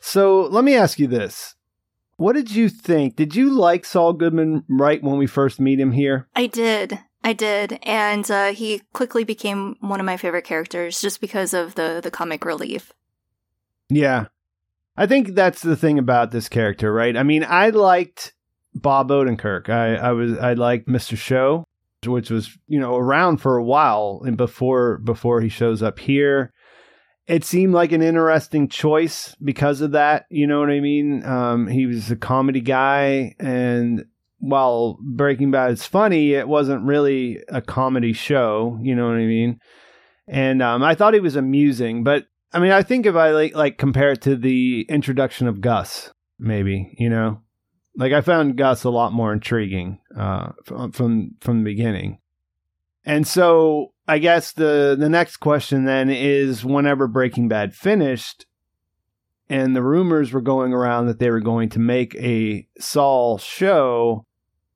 So let me ask you this. What did you think? Did you like Saul Goodman right when we first meet him here? I did. I did. And uh, he quickly became one of my favorite characters just because of the, the comic relief. Yeah. I think that's the thing about this character, right? I mean, I liked Bob Odenkirk. I, I was I liked Mr. Show, which was, you know, around for a while and before before he shows up here it seemed like an interesting choice because of that. You know what I mean? Um, he was a comedy guy, and while Breaking Bad is funny, it wasn't really a comedy show. You know what I mean? And um, I thought he was amusing, but I mean, I think if I like, like compare it to the introduction of Gus, maybe you know, like I found Gus a lot more intriguing uh, from from from the beginning, and so I guess the the next question then is whenever Breaking Bad finished and the rumors were going around that they were going to make a Saul show,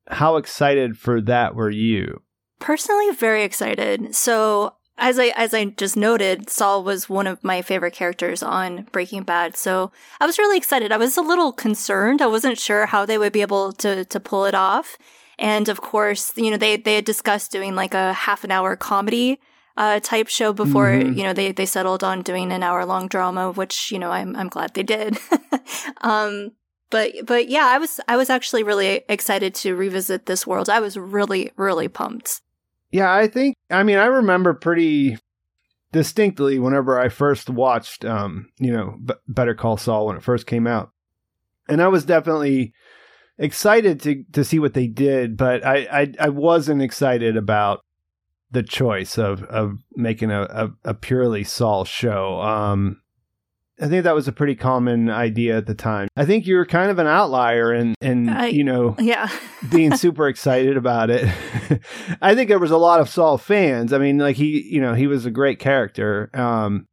how excited for that were you? Personally very excited. So as I as I just noted, Saul was one of my favorite characters on Breaking Bad. So I was really excited. I was a little concerned. I wasn't sure how they would be able to to pull it off. And of course, you know, they, they had discussed doing like a half an hour comedy uh, type show before, mm-hmm. you know, they, they settled on doing an hour long drama, which, you know, I'm, I'm glad they did. um, but, but yeah, I was, I was actually really excited to revisit this world. I was really, really pumped. Yeah, I think, I mean, I remember pretty distinctly whenever I first watched, um, you know, B- Better Call Saul when it first came out. And I was definitely, excited to to see what they did, but I I, I wasn't excited about the choice of of making a, a, a purely Saul show. Um, I think that was a pretty common idea at the time. I think you were kind of an outlier and and you know yeah being super excited about it. I think there was a lot of Saul fans. I mean, like he you know he was a great character. Um,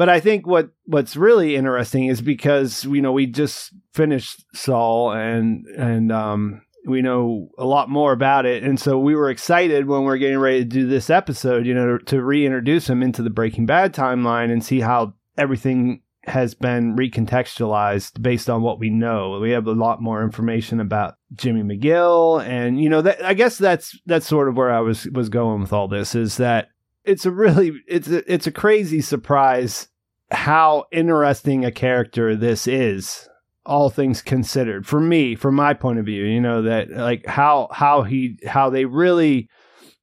but I think what what's really interesting is because you know we just finished Saul and and um, we know a lot more about it, and so we were excited when we are getting ready to do this episode. You know, to, to reintroduce him into the Breaking Bad timeline and see how everything has been recontextualized based on what we know. We have a lot more information about Jimmy McGill, and you know that I guess that's that's sort of where I was was going with all this is that it's a really it's a, it's a crazy surprise how interesting a character this is all things considered for me from my point of view you know that like how how he how they really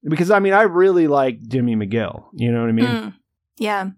because i mean i really like jimmy mcgill you know what i mean? Mm, yeah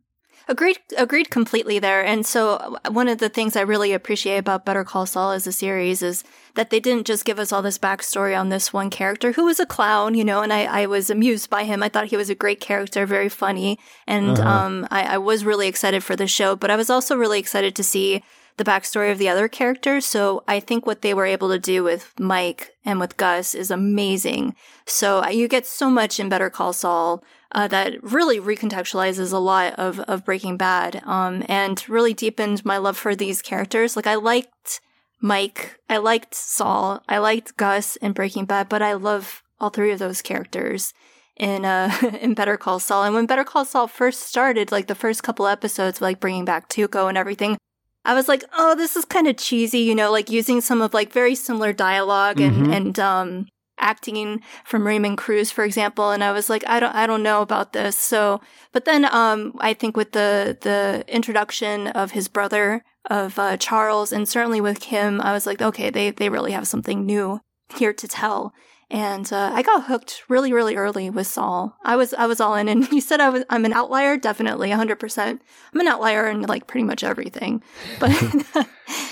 Agreed, agreed completely there. And so uh, one of the things I really appreciate about Better Call Saul as a series is that they didn't just give us all this backstory on this one character who was a clown, you know, and I, I was amused by him. I thought he was a great character, very funny. And, uh-huh. um, I, I was really excited for the show, but I was also really excited to see the backstory of the other characters. So I think what they were able to do with Mike and with Gus is amazing. So you get so much in Better Call Saul uh, that really recontextualizes a lot of, of Breaking Bad, um, and really deepened my love for these characters. Like I liked Mike, I liked Saul, I liked Gus in Breaking Bad, but I love all three of those characters in uh in Better Call Saul. And when Better Call Saul first started, like the first couple episodes, like bringing back Tuco and everything, I was like, oh, this is kind of cheesy, you know, like using some of like very similar dialogue and mm-hmm. and um acting from Raymond Cruz, for example. And I was like, I don't, I don't know about this. So, but then, um, I think with the, the introduction of his brother, of, uh, Charles, and certainly with Kim, I was like, okay, they, they really have something new here to tell. And uh, I got hooked really, really early with Saul. I was, I was all in. And you said I was, I'm an outlier, definitely, 100%. I'm an outlier in like pretty much everything. But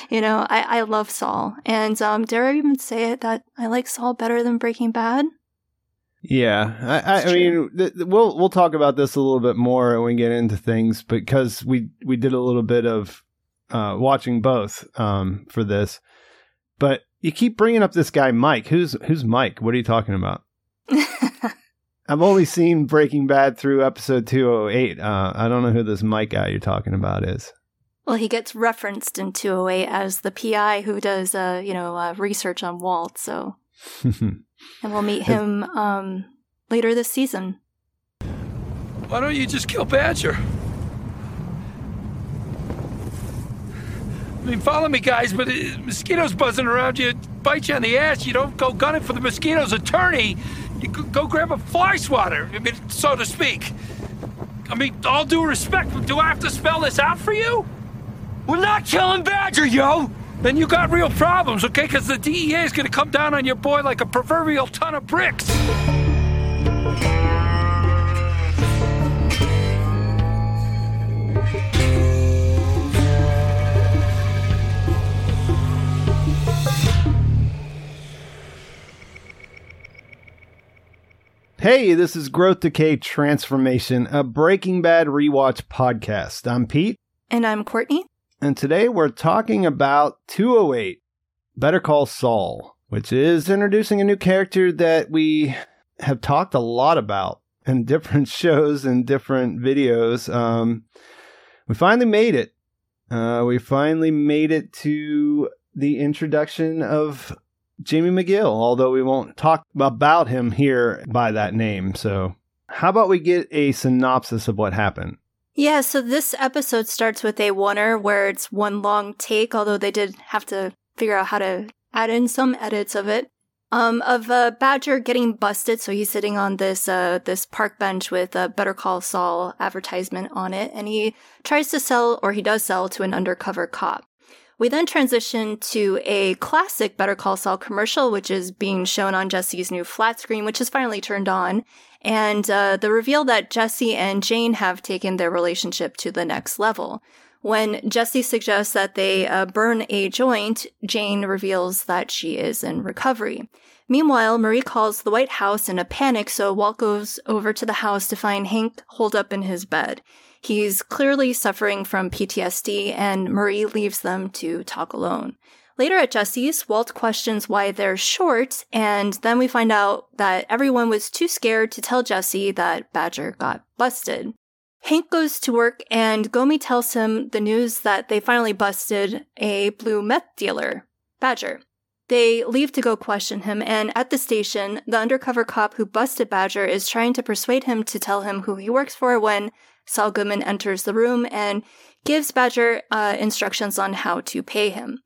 you know, I, I love Saul, and um, dare I even say it that I like Saul better than Breaking Bad? Yeah, I, I, I mean, th- th- we'll we'll talk about this a little bit more when we get into things because we we did a little bit of uh, watching both um, for this, but you keep bringing up this guy Mike. Who's who's Mike? What are you talking about? I've only seen Breaking Bad through episode two oh eight. Uh, I don't know who this Mike guy you're talking about is. Well, he gets referenced in 208 as the PI who does, uh, you know, uh, research on Walt. So, and we'll meet him um, later this season. Why don't you just kill Badger? I mean, follow me, guys, but uh, mosquitoes buzzing around you bite you on the ass. You don't go gunning for the mosquito's attorney. You go grab a fly swatter, I mean, so to speak. I mean, all due respect, do I have to spell this out for you? We're not killing Badger, yo! Then you got real problems, okay? Because the DEA is gonna come down on your boy like a proverbial ton of bricks. Hey, this is Growth Decay Transformation, a Breaking Bad rewatch podcast. I'm Pete. And I'm Courtney. And today we're talking about 208, Better Call Saul, which is introducing a new character that we have talked a lot about in different shows and different videos. Um, we finally made it. Uh, we finally made it to the introduction of Jimmy McGill, although we won't talk about him here by that name. So, how about we get a synopsis of what happened? Yeah, so this episode starts with a oneer where it's one long take, although they did have to figure out how to add in some edits of it. Um, of uh, Badger getting busted, so he's sitting on this uh this park bench with a Better Call Saul advertisement on it, and he tries to sell, or he does sell, to an undercover cop. We then transition to a classic Better Call Saul commercial, which is being shown on Jesse's new flat screen, which is finally turned on. And uh, the reveal that Jesse and Jane have taken their relationship to the next level. When Jesse suggests that they uh, burn a joint, Jane reveals that she is in recovery. Meanwhile, Marie calls the White House in a panic, so Walt goes over to the house to find Hank holed up in his bed. He's clearly suffering from PTSD, and Marie leaves them to talk alone. Later at Jesse's, Walt questions why they're short, and then we find out that everyone was too scared to tell Jesse that Badger got busted. Hank goes to work, and Gomi tells him the news that they finally busted a blue meth dealer, Badger. They leave to go question him, and at the station, the undercover cop who busted Badger is trying to persuade him to tell him who he works for when Saul Goodman enters the room and gives Badger uh, instructions on how to pay him.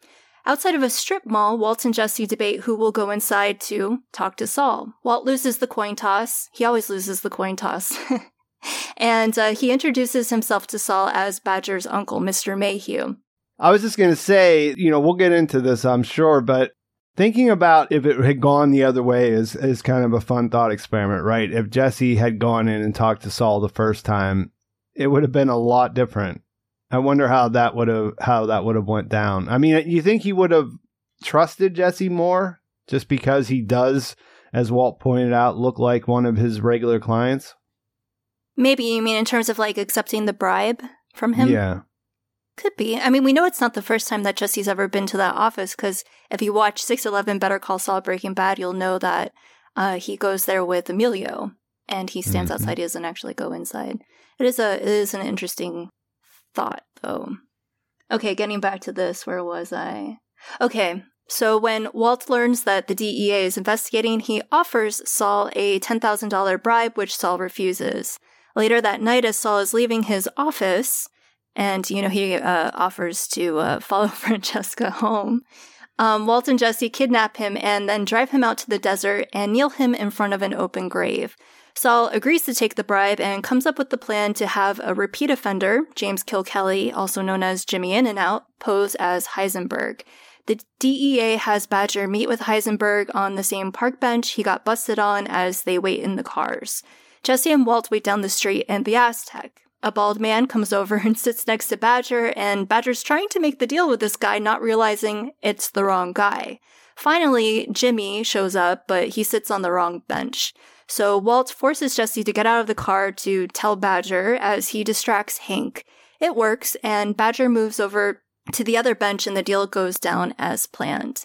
Outside of a strip mall, Walt and Jesse debate who will go inside to talk to Saul. Walt loses the coin toss. He always loses the coin toss. and uh, he introduces himself to Saul as Badger's uncle, Mr. Mayhew. I was just going to say, you know, we'll get into this, I'm sure, but thinking about if it had gone the other way is, is kind of a fun thought experiment, right? If Jesse had gone in and talked to Saul the first time it would have been a lot different. I wonder how that would have how that would have went down. I mean, you think he would have trusted Jesse more just because he does, as Walt pointed out, look like one of his regular clients? Maybe you mean in terms of like accepting the bribe from him? Yeah. Could be. I mean, we know it's not the first time that Jesse's ever been to that office because if you watch 611 Better Call Saul Breaking Bad, you'll know that uh, he goes there with Emilio and he stands mm-hmm. outside. He doesn't actually go inside. It is a it is an interesting thought though. Okay, getting back to this, where was I? Okay, so when Walt learns that the DEA is investigating, he offers Saul a $10,000 bribe, which Saul refuses. Later that night, as Saul is leaving his office, and you know he uh, offers to uh, follow Francesca home, um, Walt and Jesse kidnap him and then drive him out to the desert and kneel him in front of an open grave. Saul agrees to take the bribe and comes up with the plan to have a repeat offender, James Kilkelly, also known as Jimmy In and Out, pose as Heisenberg. The DEA has Badger meet with Heisenberg on the same park bench he got busted on as they wait in the cars. Jesse and Walt wait down the street in the Aztek. A bald man comes over and sits next to Badger, and Badger's trying to make the deal with this guy, not realizing it's the wrong guy. Finally, Jimmy shows up, but he sits on the wrong bench. So Walt forces Jesse to get out of the car to tell Badger as he distracts Hank. It works, and Badger moves over to the other bench and the deal goes down as planned.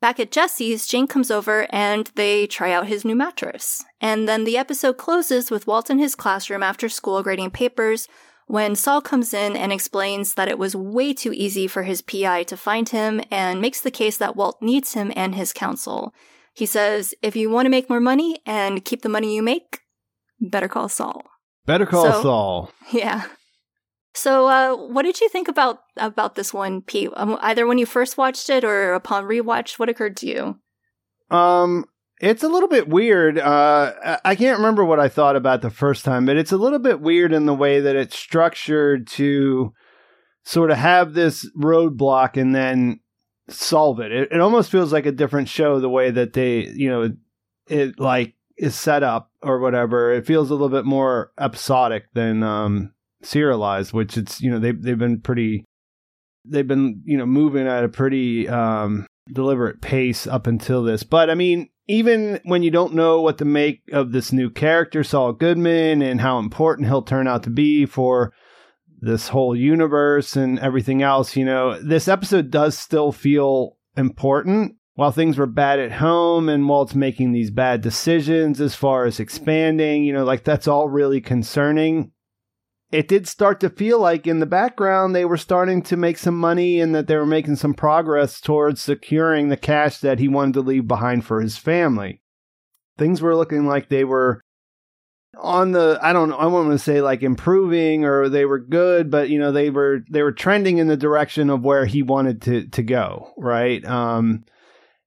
Back at Jesse's, Jane comes over and they try out his new mattress. And then the episode closes with Walt in his classroom after school grading papers when Saul comes in and explains that it was way too easy for his PI to find him and makes the case that Walt needs him and his counsel. He says, if you want to make more money and keep the money you make, better call Saul. Better call so, Saul. Yeah. So, uh, what did you think about about this one, Pete? Um, either when you first watched it or upon rewatch, what occurred to you? Um, it's a little bit weird. Uh, I can't remember what I thought about the first time, but it's a little bit weird in the way that it's structured to sort of have this roadblock and then solve it. It, it almost feels like a different show the way that they, you know, it like is set up or whatever. It feels a little bit more episodic than um serialized, which it's you know they they've been pretty they've been you know moving at a pretty um, deliberate pace up until this. But I mean, even when you don't know what to make of this new character, Saul Goodman, and how important he'll turn out to be for this whole universe and everything else, you know, this episode does still feel important. While things were bad at home and Walt's making these bad decisions as far as expanding, you know, like that's all really concerning it did start to feel like in the background they were starting to make some money and that they were making some progress towards securing the cash that he wanted to leave behind for his family. Things were looking like they were on the I don't know I want to say like improving or they were good but you know they were they were trending in the direction of where he wanted to to go right? Um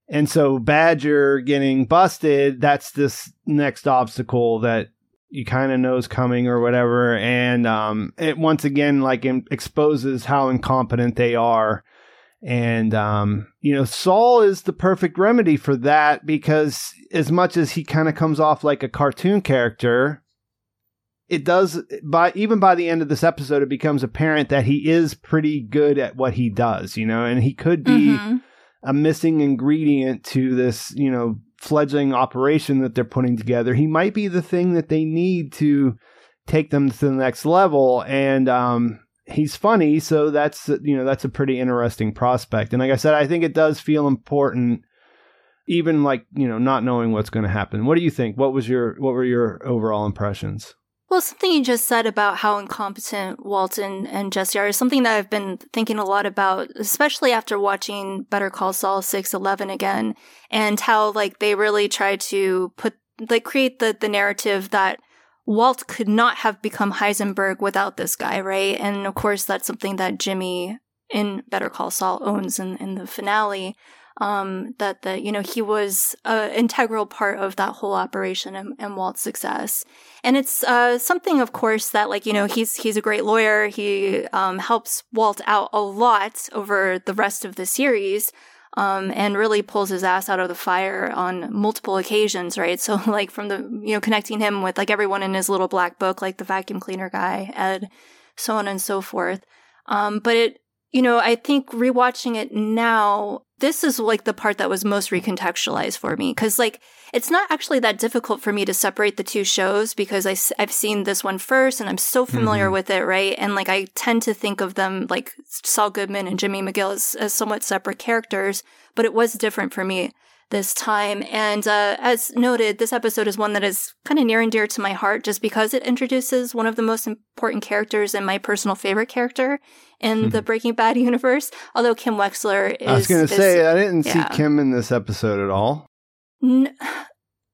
and so Badger getting busted that's this next obstacle that you kind of knows coming or whatever. And um, it once again like exposes how incompetent they are and um, you know saul is the perfect remedy for that because as much as he kind of comes off like a cartoon character it does by even by the end of this episode it becomes apparent that he is pretty good at what he does you know and he could be mm-hmm. a missing ingredient to this you know fledgling operation that they're putting together. He might be the thing that they need to take them to the next level. And um, he's funny, so that's you know that's a pretty interesting prospect. And like I said, I think it does feel important, even like you know not knowing what's going to happen. What do you think? What was your what were your overall impressions? Well, something you just said about how incompetent Walton and Jesse are is something that I've been thinking a lot about, especially after watching Better Call Saul 611 again, and how like they really try to put, like create the, the narrative that Walt could not have become Heisenberg without this guy, right? And of course, that's something that Jimmy in Better Call Saul owns in, in the finale um, that the you know he was an integral part of that whole operation and, and Walt's success. And it's uh, something, of course, that like you know he's he's a great lawyer. He um, helps Walt out a lot over the rest of the series. Um, and really pulls his ass out of the fire on multiple occasions, right? So like from the, you know, connecting him with like everyone in his little black book, like the vacuum cleaner guy, Ed, so on and so forth. Um, but it, you know, I think rewatching it now, this is like the part that was most recontextualized for me. Cause like, it's not actually that difficult for me to separate the two shows because I, I've seen this one first and I'm so familiar mm-hmm. with it, right? And like, I tend to think of them like Saul Goodman and Jimmy McGill as, as somewhat separate characters, but it was different for me this time. And uh, as noted, this episode is one that is kind of near and dear to my heart just because it introduces one of the most important characters and my personal favorite character in the Breaking Bad universe. Although Kim Wexler is. I was going to say, I didn't yeah. see Kim in this episode at all. N-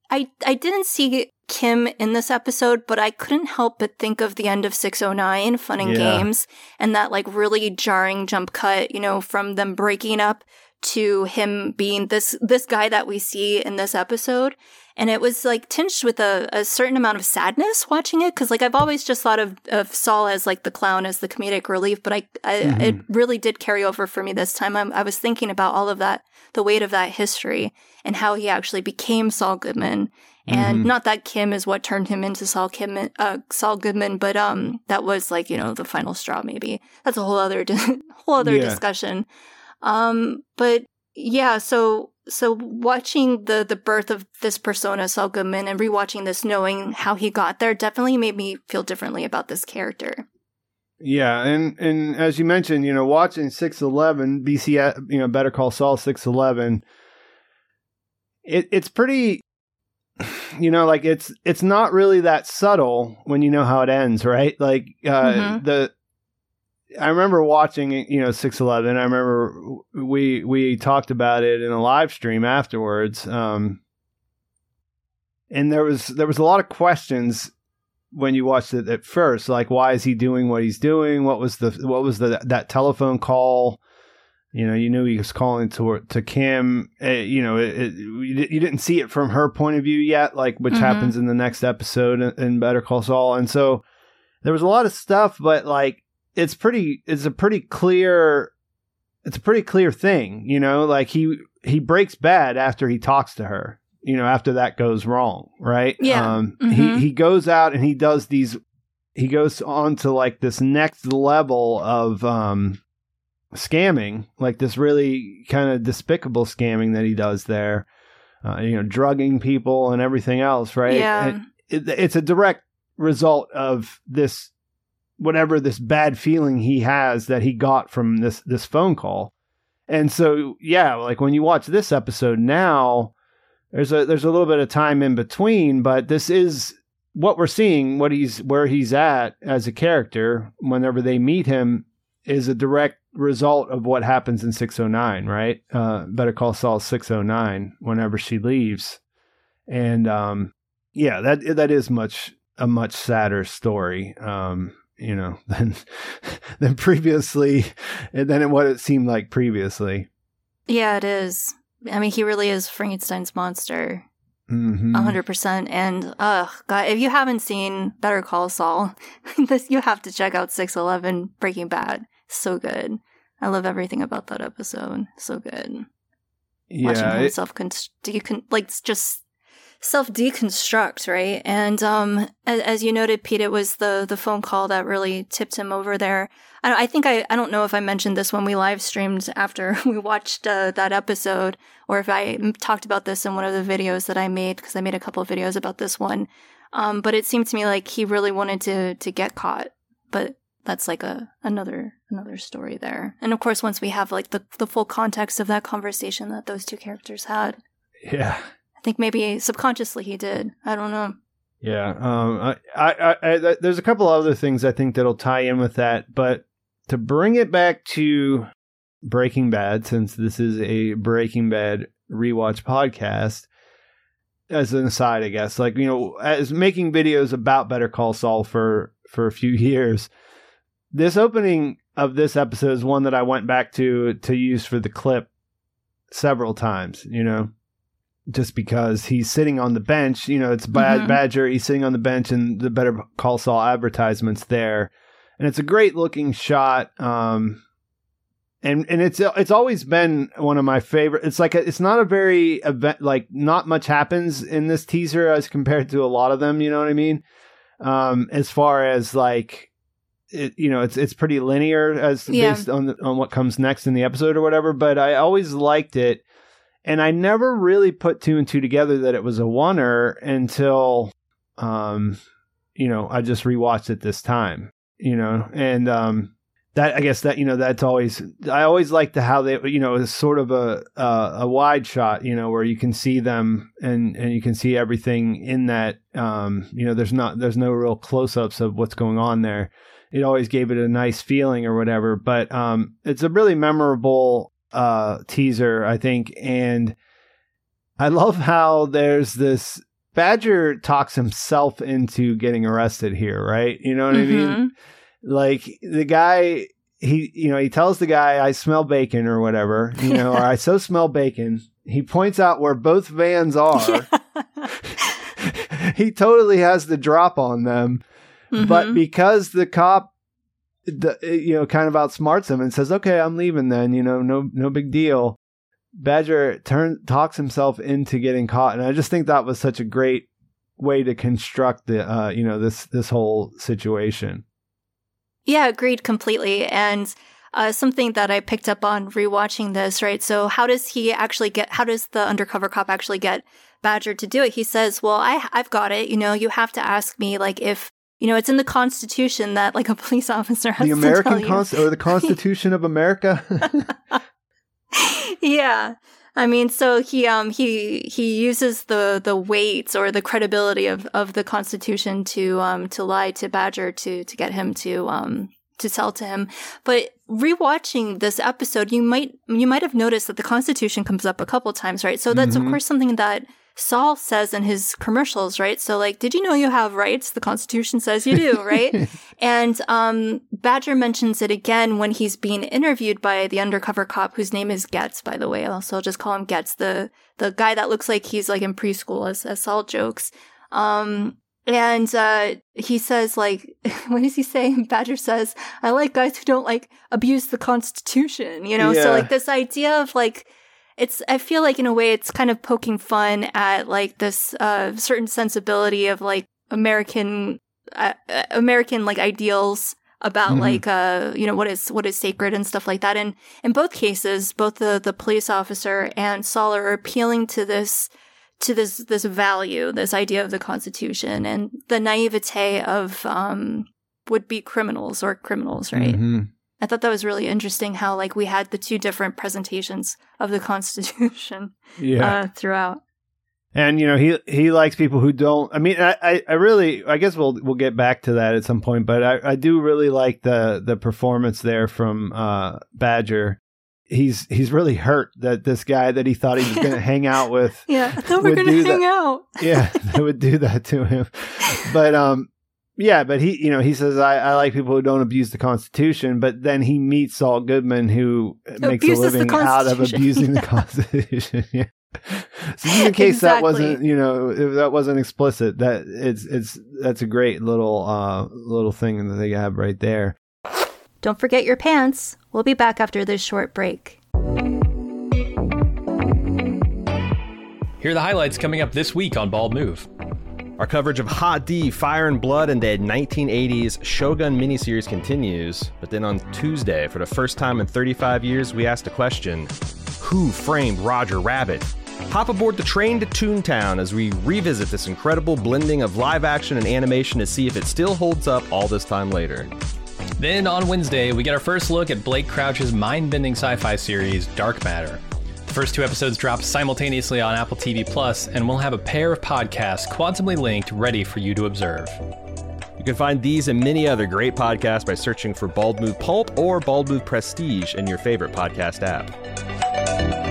I, I didn't see Kim in this episode, but I couldn't help but think of the end of 609 Fun and yeah. Games and that like really jarring jump cut, you know, from them breaking up to him being this this guy that we see in this episode and it was like tinged with a, a certain amount of sadness watching it because like i've always just thought of, of saul as like the clown as the comedic relief but i, I mm-hmm. it really did carry over for me this time I'm, i was thinking about all of that the weight of that history and how he actually became saul goodman and mm-hmm. not that kim is what turned him into saul kim uh, saul goodman but um that was like you know the final straw maybe that's a whole other whole other yeah. discussion um, but yeah, so so watching the the birth of this persona Saul Goodman and rewatching this knowing how he got there definitely made me feel differently about this character. Yeah, and and as you mentioned, you know, watching 611 BC you know, Better Call Saul 611 it it's pretty you know like it's it's not really that subtle when you know how it ends, right? Like uh mm-hmm. the I remember watching, you know, 611. I remember we we talked about it in a live stream afterwards. Um, and there was there was a lot of questions when you watched it at first, like why is he doing what he's doing? What was the what was the that telephone call? You know, you knew he was calling to to Kim. Uh, you know, it, it, you didn't see it from her point of view yet, like which mm-hmm. happens in the next episode in, in Better Call Saul, and so there was a lot of stuff, but like it's pretty it's a pretty clear it's a pretty clear thing, you know, like he he breaks bad after he talks to her, you know, after that goes wrong, right? Yeah. Um, mm-hmm. he he goes out and he does these he goes on to like this next level of um scamming, like this really kind of despicable scamming that he does there. Uh, you know, drugging people and everything else, right? Yeah. It, it, it's a direct result of this whatever this bad feeling he has that he got from this this phone call. And so yeah, like when you watch this episode now, there's a there's a little bit of time in between, but this is what we're seeing, what he's where he's at as a character whenever they meet him is a direct result of what happens in 609, right? Uh, Better Call Saul 609 whenever she leaves. And um, yeah, that that is much a much sadder story. Um, you know, than than previously, and than what it seemed like previously. Yeah, it is. I mean, he really is Frankenstein's monster. Mm-hmm. 100%. And, uh, God, if you haven't seen Better Call Saul, this, you have to check out 611 Breaking Bad. So good. I love everything about that episode. So good. Yeah. Watching himself, it, con- like, just self deconstruct, right? And um, as, as, you noted, Pete, it was the the phone call that really tipped him over there. I, I think I I don't know if I mentioned this when we live streamed after we watched uh, that episode, or if I talked about this in one of the videos that I made because I made a couple of videos about this one. Um, but it seemed to me like he really wanted to to get caught, but that's like a another another story there. And of course, once we have like the the full context of that conversation that those two characters had. Yeah, I think maybe subconsciously he did. I don't know. Yeah. Um. I, I, I, there's a couple other things I think that'll tie in with that, but to bring it back to Breaking Bad, since this is a Breaking Bad rewatch podcast, as an aside, I guess, like you know, as making videos about Better Call Saul for for a few years, this opening of this episode is one that I went back to to use for the clip several times. You know, just because he's sitting on the bench. You know, it's Bad mm-hmm. Badger. He's sitting on the bench, and the Better Call Saul advertisements there, and it's a great looking shot. Um, and and it's it's always been one of my favorite. It's like a, it's not a very event like not much happens in this teaser as compared to a lot of them. You know what I mean? Um, as far as like. It, you know, it's it's pretty linear as yeah. based on the, on what comes next in the episode or whatever. But I always liked it and I never really put two and two together that it was a oneer until, um, you know, I just rewatched it this time, you know, and, um, that I guess that you know that's always I always like the how they you know it's sort of a, a, a wide shot you know where you can see them and and you can see everything in that um you know there's not there's no real close ups of what's going on there. It always gave it a nice feeling or whatever but um it's a really memorable uh, teaser, I think. And I love how there's this Badger talks himself into getting arrested here, right? You know what mm-hmm. I mean? Mm-hmm. Like the guy, he, you know, he tells the guy, I smell bacon or whatever, you know, or I so smell bacon. He points out where both vans are. he totally has the drop on them. Mm-hmm. But because the cop you know, kind of outsmarts him and says, "Okay, I'm leaving then. You know, no, no big deal." Badger turn talks himself into getting caught, and I just think that was such a great way to construct the, uh, you know, this this whole situation. Yeah, agreed completely. And uh, something that I picked up on rewatching this, right? So how does he actually get, how does the undercover cop actually get Badger to do it? He says, well, I, I've got it. You know, you have to ask me, like, if, you know, it's in the Constitution that, like, a police officer has the to American tell Const- or the Constitution of America. yeah. I mean, so he um he he uses the the weight or the credibility of, of the Constitution to um to lie to Badger to to get him to um to tell to him. But rewatching this episode, you might you might have noticed that the Constitution comes up a couple times, right? So that's Mhm. of course something that Saul says in his commercials, right? So like, did you know you have rights? The Constitution says you do, right? and um Badger mentions it again when he's being interviewed by the undercover cop whose name is Getz, by the way. Also, I'll just call him Getz, the the guy that looks like he's like in preschool as, as Saul jokes. Um and uh, he says, like, what does he say? Badger says, I like guys who don't like abuse the Constitution, you know? Yeah. So, like, this idea of like, it's, I feel like in a way it's kind of poking fun at like this uh, certain sensibility of like American, uh, uh, American like ideals about Mhm. like uh you know what is what is sacred and stuff like that and in both cases both the the police officer and Saul are appealing to this to this this value, this idea of the Constitution and the naivete of um would be criminals or criminals, right? Mhm. I thought that was really interesting how like we had the two different presentations of the Constitution Yeah. uh, throughout. And you know he he likes people who don't. I mean, I, I, really I guess we'll we'll get back to that at some point. But I, I do really like the the performance there from uh, Badger. He's he's really hurt that this guy that he thought he was going to hang out with, Yeah, I thought we were gonna hang that. out. yeah, that would do that to him. But um, yeah, but he you know he says I, I like people who don't abuse the Constitution. But then he meets Saul Goodman who makes a living out of abusing the Constitution. Yeah. So just in case that wasn't, you know, if that wasn't explicit, that it's it's that's a great little uh little thing that they have right there. Don't forget your pants. We'll be back after this short break. Here are the highlights coming up this week on Bald Move. Our coverage of Hot D, Fire and Blood, and the 1980s Shogun miniseries continues. But then on Tuesday, for the first time in 35 years, we asked a question Who framed Roger Rabbit? Hop aboard the train to Toontown as we revisit this incredible blending of live action and animation to see if it still holds up all this time later. Then on Wednesday, we get our first look at Blake Crouch's mind bending sci fi series, Dark Matter. The first two episodes drop simultaneously on Apple TV Plus, and we'll have a pair of podcasts quantumly linked ready for you to observe. You can find these and many other great podcasts by searching for Bald Move Pulp or Bald Move Prestige in your favorite podcast app.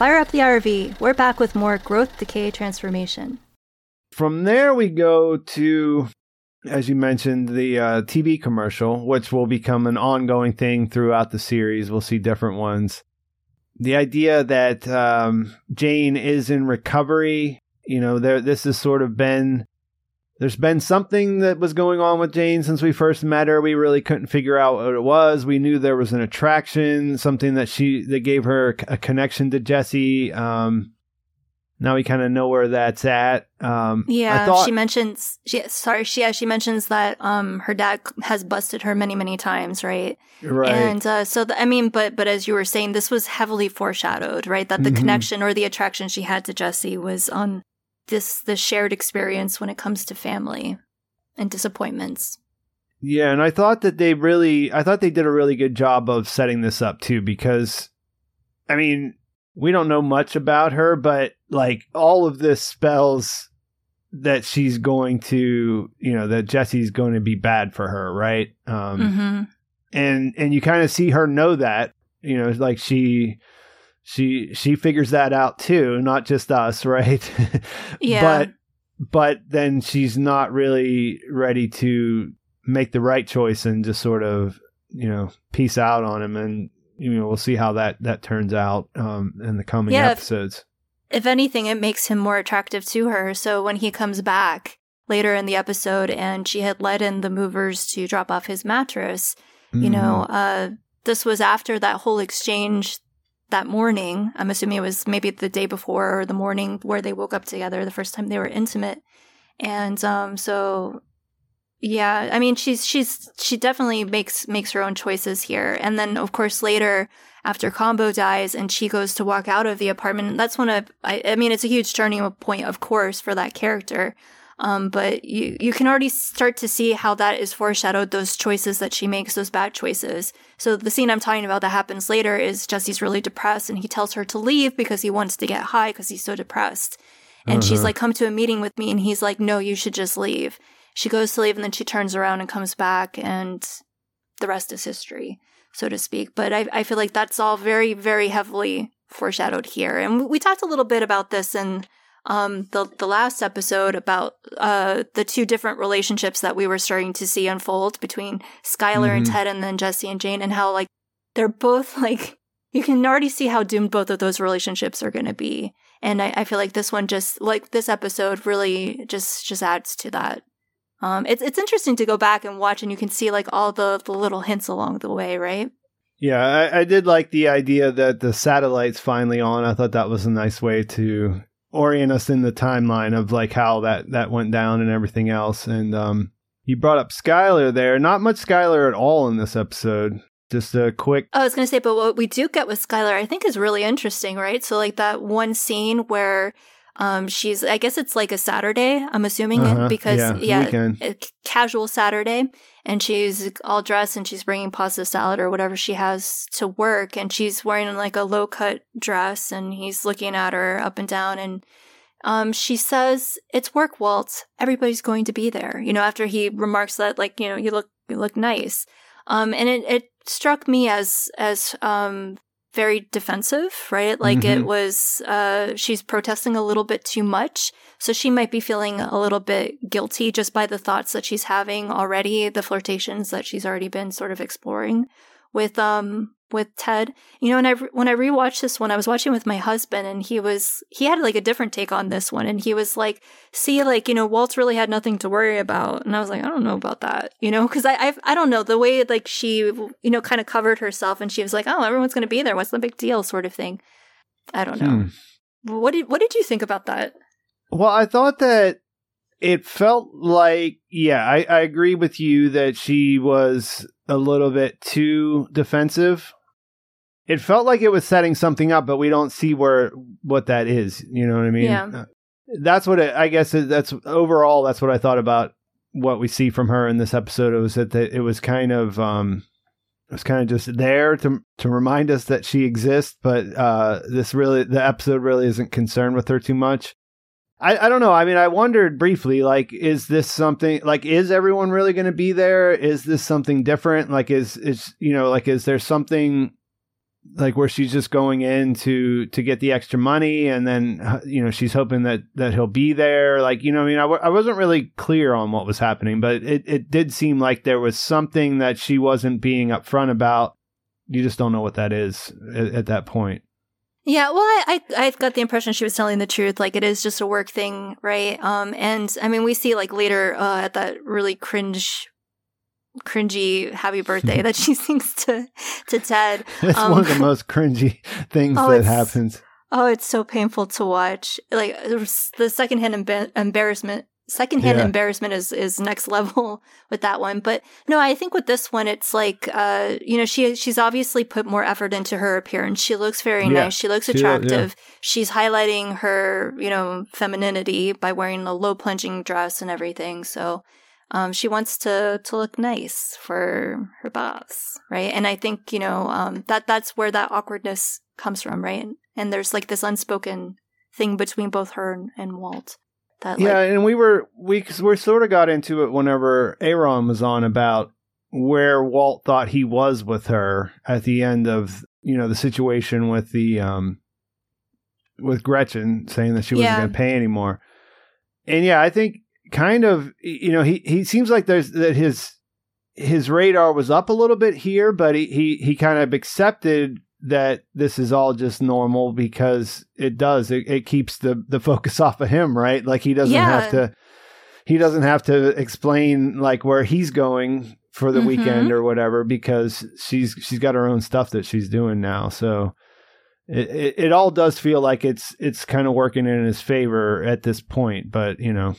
Fire up the RV. We're back with more growth, decay, transformation. From there, we go to, as you mentioned, the uh, TV commercial, which will become an ongoing thing throughout the series. We'll see different ones. The idea that um, Jane is in recovery, you know, there. This has sort of been. There's been something that was going on with Jane since we first met her. We really couldn't figure out what it was. We knew there was an attraction, something that she that gave her a connection to Jesse. Um, now we kind of know where that's at. Um, Yeah, thought- she mentions. She sorry, she yeah, she mentions that um her dad has busted her many many times, right? right. And uh, so the, I mean, but but as you were saying, this was heavily foreshadowed, right? That the Mhm. connection or the attraction she had to Jesse was on this this shared experience when it comes to family and disappointments. Yeah, and I thought that they really I thought they did a really good job of setting this up too because I mean, we don't know much about her, but like all of this spells that she's going to, you know, that Jesse's going to be bad for her, right? Um hmm and and you kind of see her know that, you know, like she she she figures that out too, not just us, right? Yeah. But but then she's not really ready to make the right choice and just sort of, you know, peace out on him and you know, we'll see how that that turns out um in the coming Yeah, episodes. if anything, it makes him more attractive to her. So when he comes back later in the episode and she had led in the movers to drop off his mattress, you know, Mm-hmm. uh, this was after that whole exchange that morning. I'm assuming it was maybe the day before or the morning where they woke up together the first time they were intimate. And um, so yeah, I mean she's she's she definitely makes makes her own choices here. And then of course later after Combo dies and she goes to walk out of the apartment, that's when I I, I mean it's a huge turning point of course for that character. Um, but you you can already start to see how that is foreshadowed those choices that she makes, those bad choices. So the scene I'm talking about that happens later is Jesse's really depressed and he tells her to leave because he wants to get high because he's so depressed. And she's Uh-huh. like, come to a meeting with me. And he's like, no, you should just leave. She goes to leave and then she turns around and comes back and the rest is history, so to speak. But I, I feel like that's all very, very heavily foreshadowed here. And we talked a little bit about this in um, the the last episode about uh, the two different relationships that we were starting to see unfold between Skyler and Mhm. Ted, and then Jesse and Jane, and how like they're both like you can already see how doomed both of those relationships are going to be. And I, I feel like this one just like this episode really just just adds to that. Um, it's it's interesting to go back and watch, and you can see like all the the little hints along the way, right? Yeah, I, I did like the idea that the satellite's finally on. I thought that was a nice way to orient us in the timeline of like how that that went down and everything else. And um, you brought up Skyler there. Not much Skyler at all in this episode. Just a quick. I was going to say, but what we do get with Skyler, I think, is really interesting, right? So, like that one scene where um, she's, I guess it's like a Saturday, I'm assuming, Uh-huh, because, yeah, yeah, weekend. a c- casual Saturday, and she's all dressed and she's bringing pasta salad or whatever she has to work, and she's wearing like a low cut dress, and he's looking at her up and down, and um, she says, "It's work, Walt. Everybody's going to be there." You know, after he remarks that, like, you know, you look, you look nice. Um, and it, it struck me as as um very defensive, right? Like it Mhm. was, uh, she's protesting a little bit too much, so she might be feeling a little bit guilty just by the thoughts that she's having already, the flirtations that she's already been sort of exploring with um with Ted. You know, and I when I rewatched this one, I was watching with my husband, and he was he had like a different take on this one, and he was like, "See, like you know, Walt's really had nothing to worry about," and I was like, "I don't know about that," you know, because I I've, I don't know the way like she you know kind of covered herself, and she was like, "Oh, everyone's gonna be there. What's the big deal?" sort of thing. I don't know. Hmm. What did what did you think about that? Well, I thought that it felt like, yeah, I, I agree with you that she was a little bit too defensive. It felt like it was setting something up, but we don't see where what that is. You know what I mean? Yeah. Uh, That's what it, I guess. It, that's overall. That's what I thought about what we see from her in this episode. It was that the, it was kind of um, was kind of just there to to remind us that she exists, but uh, this really the episode really isn't concerned with her too much. I, I don't know. I mean, I wondered briefly, like, is this something like is everyone really going to be there? Is this something different? Like, is is you know, like, is there something like where she's just going in to to get the extra money and then you know she's hoping that that he'll be there like you know i mean I w- I wasn't really clear on what was happening but it, it did seem like there was something that she wasn't being upfront about you just don't know what that is at, at that point yeah, well, I, I I got the impression she was telling the truth. Like it is just a work thing, right? Um, and I mean, we see like later uh, at that really cringe cringy happy birthday that she sings to to Ted. It's um, one of the most cringy things oh, that happens. Oh, it's so painful to watch. Like the secondhand emba- embarrassment. Secondhand yeah. embarrassment is is next level with that one. But no, I think with this one, it's like uh, you know, she she's obviously put more effort into her appearance. She looks very yeah. nice. She looks attractive. Yeah. She's highlighting her, you know, femininity by wearing a low plunging dress and everything. So um, she wants to to look nice for her boss, right? And I think you know um, that that's where that awkwardness comes from, right? And, and there's like this unspoken thing between both her and, and Walt. That, like, yeah, and we were we we sort of got into it whenever Aaron was on about where Walt thought he was with her at the end of you know the situation with the um with Gretchen saying that she wasn't yeah. going to pay anymore. And yeah, I think kind of you know he he seems like there's that his his radar was up a little bit here, but he he, he kind of accepted that this is all just normal because it does it, it keeps the the focus off of him, right? Like he doesn't yeah. have to he doesn't have to explain like where he's going for the mm-hmm. weekend or whatever because she's she's got her own stuff that she's doing now. So it, it, it all does feel like it's it's kind of working in his favor at this point, but you know,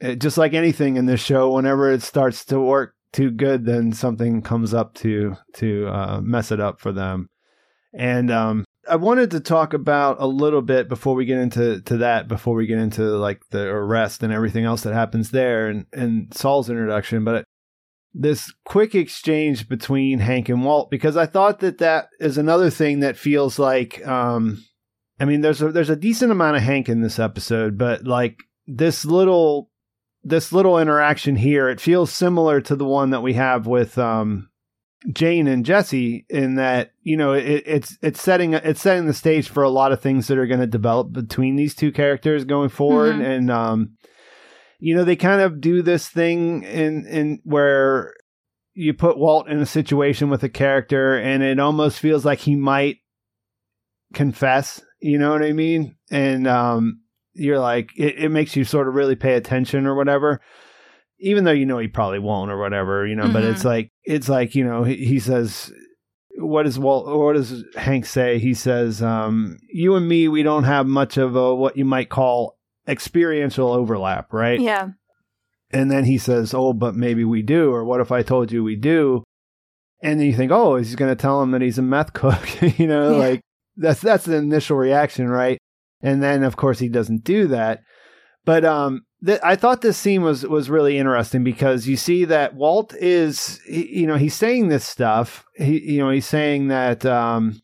it, just like anything in this show, whenever it starts to work too good, then something comes up to to uh, mess it up for them. And um, I wanted to talk about a little bit before we get into to that, before we get into like the arrest and everything else that happens there, and and Saul's introduction, but. This quick exchange between Hank and Walt, because I thought that that is another thing that feels like, um, I mean, there's a there's a decent amount of Hank in this episode, but like this little this little interaction here, it feels similar to the one that we have with um, Jane and Jesse in that you know it, it's it's setting it's setting the stage for a lot of things that are going to develop between these two characters going forward, mm-hmm. and um, you know they kind of do this thing in in where you put Walt in a situation with a character, and it almost feels like he might confess. You know what I mean? And um, you're like it, it makes you sort of really pay attention or whatever even though you know he probably won't or whatever you know mm-hmm. but it's mm-hmm. like it's like you know he, he says what does Walt what does Hank say he says um, you and me we don't have much of a what you might call experiential overlap right yeah and then he says oh but maybe we do or what if I told you we do and then you think oh he's going to tell him that he's a meth cook you know yeah. like that's that's the initial reaction right and then of course he doesn't do that. But um, th- I thought this scene was was really interesting because you see that Walt is, he, you know, he's saying this stuff. He, you know, he's saying that um,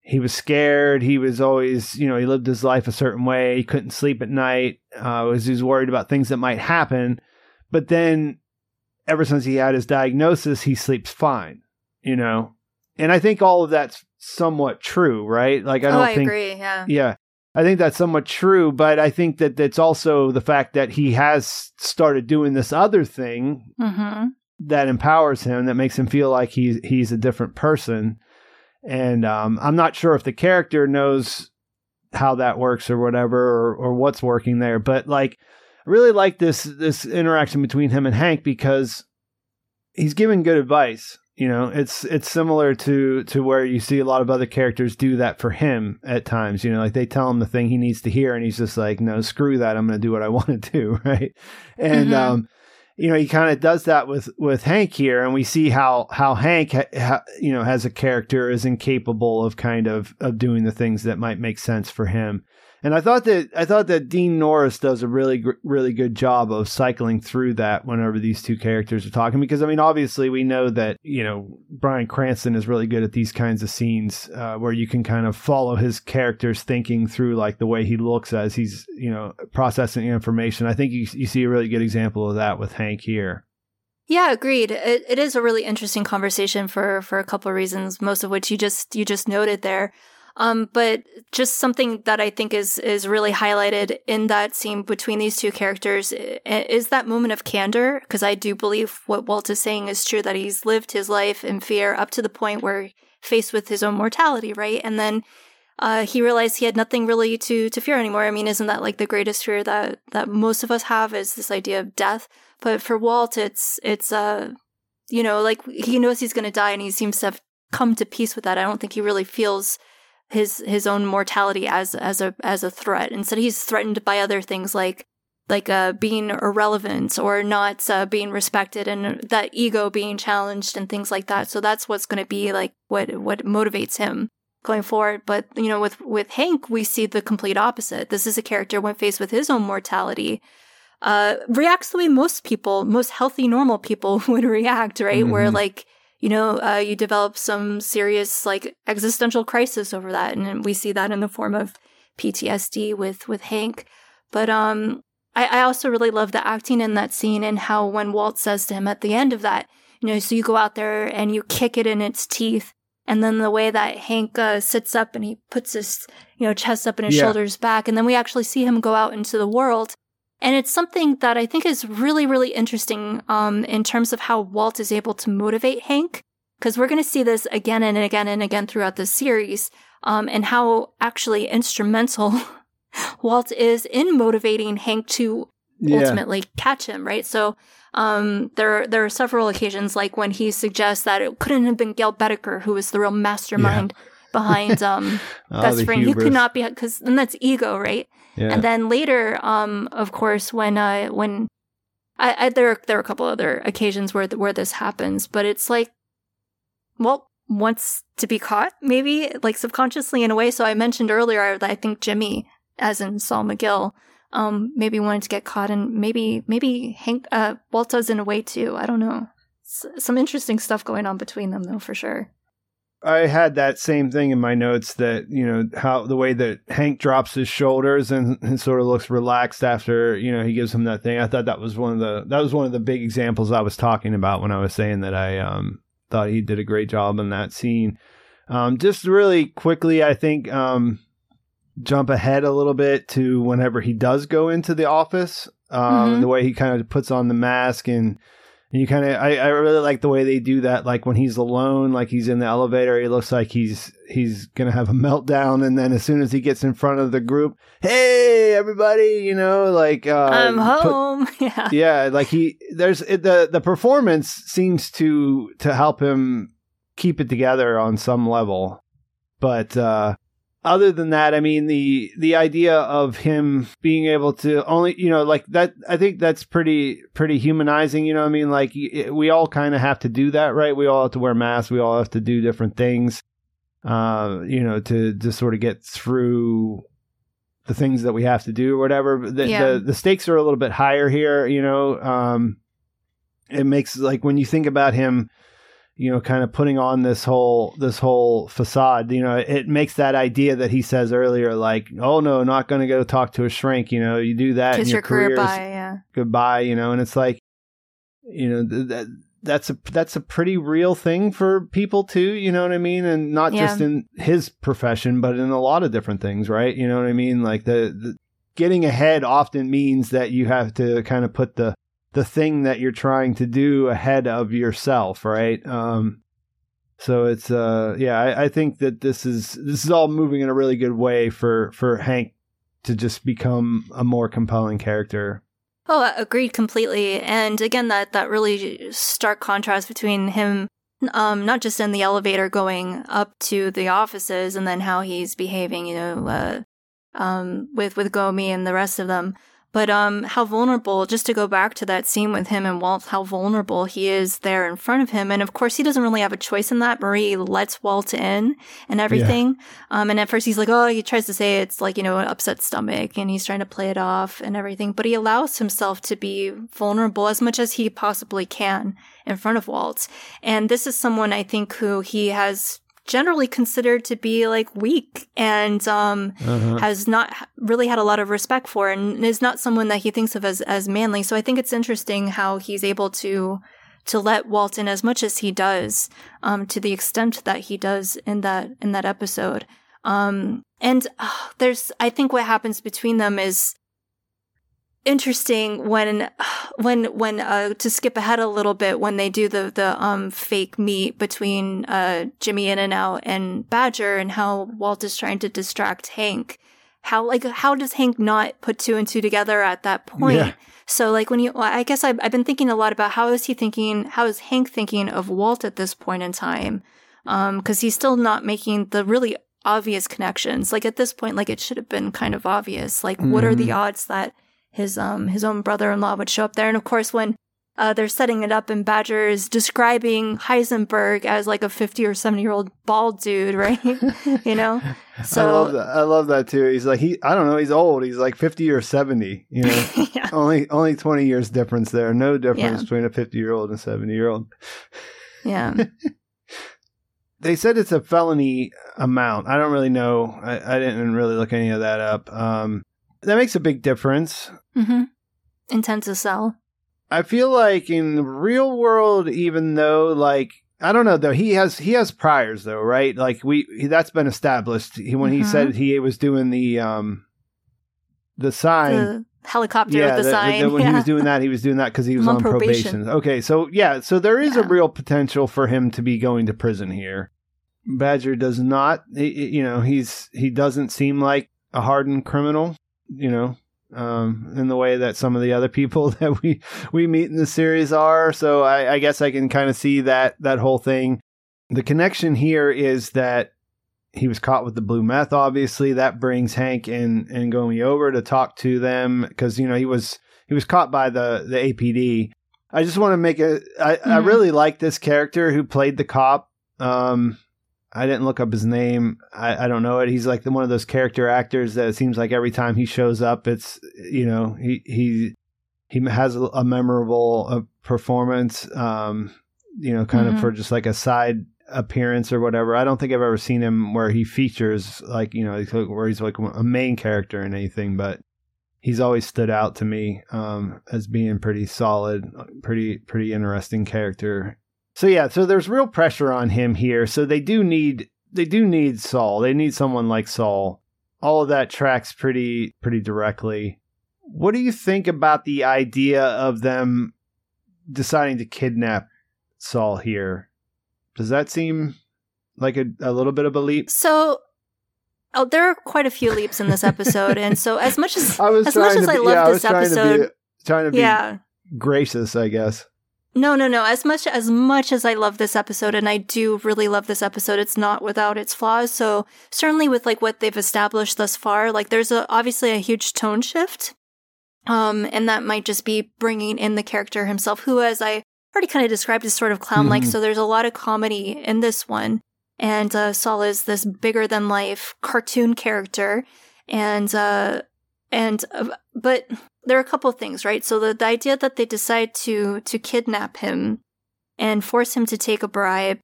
he was scared. He was always, you know, he lived his life a certain way. He couldn't sleep at night. Uh, was he was worried about things that might happen. But then, ever since he had his diagnosis, he sleeps fine. You know, and I think all of that's somewhat true, right? Like I oh, don't oh, I think, agree. Yeah, yeah. I think that's somewhat true, but I think that it's also the fact that he has started doing this other thing mm-hmm. that empowers him, that makes him feel like he's he's a different person. And um, I'm not sure if the character knows how that works or whatever, or, or what's working there. But like, I really like this this interaction between him and Hank because he's giving good advice you know, it's it's similar to to where you see a lot of other characters do that for him at times. You know, like they tell him the thing he needs to hear, and he's just like, "No, screw that. I'm going to do what I want to do." Right? And mm-hmm. um, you know, he kind of does that with with Hank here, and we see how how Hank, ha, ha, you know, has a character is incapable of kind of of doing the things that might make sense for him. And I thought that I thought that Dean Norris does a really really good job of cycling through that whenever these two characters are talking because I mean obviously we know that you know Bryan Cranston is really good at these kinds of scenes uh, where you can kind of follow his character's thinking through like the way he looks as he's you know processing information. I think you you see a really good example of that with Hank here. Yeah, agreed. It, it is a really interesting conversation for for a couple of reasons, most of which you just you just noted there. Um, but just something that I think is is really highlighted in that scene between these two characters is that moment of candor. Because I do believe what Walt is saying is true that he's lived his life in fear up to the point where faced with his own mortality, right? And then uh, he realized he had nothing really to to fear anymore. I mean, isn't that like the greatest fear that that most of us have is this idea of death? But for Walt, it's it's uh, you know, like he knows he's going to die, and he seems to have come to peace with that. I don't think he really feels his his own mortality as as a as a threat. Instead, he's threatened by other things like like uh, being irrelevant or not uh, being respected, and that ego being challenged and things like that. So that's what's going to be like what what motivates him going forward. But you know, with with Hank, we see the complete opposite. This is a character when faced with his own mortality. Uh, reacts the way most people, most healthy, normal people would react, right? Mm-hmm. Where like you know, uh, you develop some serious like existential crisis over that, and we see that in the form of PTSD with with Hank. But um, I, I also really love the acting in that scene and how when Walt says to him at the end of that, you know, so you go out there and you kick it in its teeth, and then the way that Hank uh, sits up and he puts his you know chest up and his yeah. shoulders back, and then we actually see him go out into the world and it's something that I think is really, really interesting um, in terms of how Walt is able to motivate Hank, because we're going to see this again and again and again throughout the series, um, and how actually instrumental Walt is in motivating Hank to yeah. ultimately catch him, right? So um, there, there are several occasions, like when he suggests that it couldn't have been Gale Boetticher who was the real mastermind yeah. behind um, oh, Best Friend. He could not be, because then that's ego, right? Yeah. And then later, um, of course, when uh, when I, I, there there are a couple other occasions where where this happens, but it's like, well, wants to be caught, maybe like subconsciously in a way. So I mentioned earlier that I think Jimmy, as in Saul McGill, um, maybe wanted to get caught, and maybe maybe Hank uh, Walt does in a way too. I don't know. S- some interesting stuff going on between them, though, for sure. I had that same thing in my notes that you know how the way that Hank drops his shoulders and, and, sort of looks relaxed after you know he gives him that thing. I thought that was one of the that was one of the big examples I was talking about when I was saying that I um, thought he did a great job in that scene. Um, just really quickly, I think um, jump ahead a little bit to whenever he does go into the office. Um, mm-hmm. The way he kind of puts on the mask and and you kind of, I, I really like the way they do that. Like when he's alone, like he's in the elevator, he looks like he's he's gonna have a meltdown, and then as soon as he gets in front of the group, hey everybody, you know, like uh, I'm home. Put, yeah, yeah, like he there's it, the the performance seems to to help him keep it together on some level, but uh, other than that, I mean the the idea of him being able to only you know like that I think that's pretty pretty humanizing. You know, I mean like we all kind of have to do that, right? We all have to wear masks. We all have to do different things, uh, you know, to to sort of get through the things that we have to do or whatever. The, yeah. the, the stakes are a little bit higher here. You know, um, it makes like when you think about him you know, kind of putting on this whole this whole facade. You know, it makes that idea that he says earlier, like, "Oh no, not going to go talk to a shrink." You know, you do that, and your, your career by, yeah. goodbye. You know, and it's like, you know, th- that that's a that's a pretty real thing for people too. You know what I mean? And not yeah. just in his profession, but in a lot of different things, right? You know what I mean? Like the, the getting ahead often means that you have to kind of put the the thing that you're trying to do ahead of yourself, right? Um, so it's uh, yeah, I, I think that this is this is all moving in a really good way for for Hank to just become a more compelling character. Oh, agreed completely. And again, that that really stark contrast between him, um, not just in the elevator going up to the offices, and then how he's behaving, you know, uh, um, with with Gomi and the rest of them, But um, how vulnerable, just to go back to that scene with him and Walt, how vulnerable he is there in front of him. And of course, he doesn't really have a choice in that. Marie lets Walt in and everything. Um, and at first he's like, oh, he tries to say it's like, you know, an upset stomach and he's trying to play it off and everything. But he allows himself to be vulnerable as much as he possibly can in front of Walt. And this is someone I think who he has generally considered to be like weak and um, Uh-huh. has not really had a lot of respect for and is not someone that he thinks of as as manly. So I think it's interesting how he's able to to let Walt in as much as he does, um, to the extent that he does in that in that episode. Um, and uh, there's I think what happens between them is interesting when when when uh to skip ahead a little bit when they do the the um fake meet between uh Jimmy In and Out and Badger and how Walt is trying to distract Hank. How like how does Hank not put two and two together at that point? Yeah. so like when you I guess I've, I've been thinking a lot about how is he thinking how is Hank thinking of Walt at this point in time? Um because he's still not making the really obvious connections. Like at this point like it should have been kind of obvious. Like what are the odds that his um his own brother-in-law would show up there and of course when uh, they're setting it up and Badger is describing Heisenberg as like a 50 or 70 year old bald dude, right? you know? So, I love that. I love that too. He's like he. I don't know. He's old. He's like fifty or seventy. You know, yeah. only only twenty years difference there. No difference Yeah. between a fifty year old and a seventy year old. Yeah. They said it's a felony amount. I don't really know. I, I didn't really look any of that up. Um, that makes a big difference. hmm Intent to sell. I feel like in the real world, even though like I don't know though, he has he has priors though, right? Like we he, that's been established. He, when he Mhm. said he was doing the um the sign. The helicopter yeah, with the, sign. the- when yeah. he was doing that, he was doing that because he was on on probation. probation. Okay, so yeah, so there is a real potential for him to be going to prison here. Badger does not, he- he- you know, he's he doesn't seem like a hardened criminal, you know, um, in the way that some of the other people that we we meet in the series are. So I, I guess I can kind of see that that whole thing. The connection here is that he was caught with the blue meth. Obviously, that brings Hank and and Gomi over to talk to them because you know he was he was caught by the the APD. I just want to make a. I, I Mhm. really like this character who played the cop. Um, I didn't look up his name. I, I don't know it. He's like the, one of those character actors that it seems like every time he shows up, it's you know he he he has a, a memorable uh, performance. Um, you know, kind Mhm. of for just like a side appearance or whatever. I don't think I've ever seen him where he features like you know where he's like a main character in anything, but he's always stood out to me um, as being pretty solid, pretty pretty interesting character. So yeah, so there's real pressure on him here. So they do need they do need Saul. They need someone like Saul. All of that tracks pretty pretty directly. What do you think about the idea of them deciding to kidnap Saul here? Does that seem like a, a little bit of a leap? So, oh, there are quite a few leaps in this episode, and so as much as I was as much as to I be, love yeah, I was this trying to episode, be trying to be yeah, gracious, I guess. No, no, no. As much as much as I love this episode, and I do really love this episode, it's not without its flaws. So certainly with like what they've established thus far, like there's a obviously a huge tone shift, um, and that might just be bringing in the character himself, who, as I already kind of described, is sort of clown-like. Mhm. So there's a lot of comedy in this one, and uh, Saul is this bigger than life cartoon character, and uh, and uh, but there are a couple of things, right? So the, the idea that they decide to to kidnap him and force him to take a bribe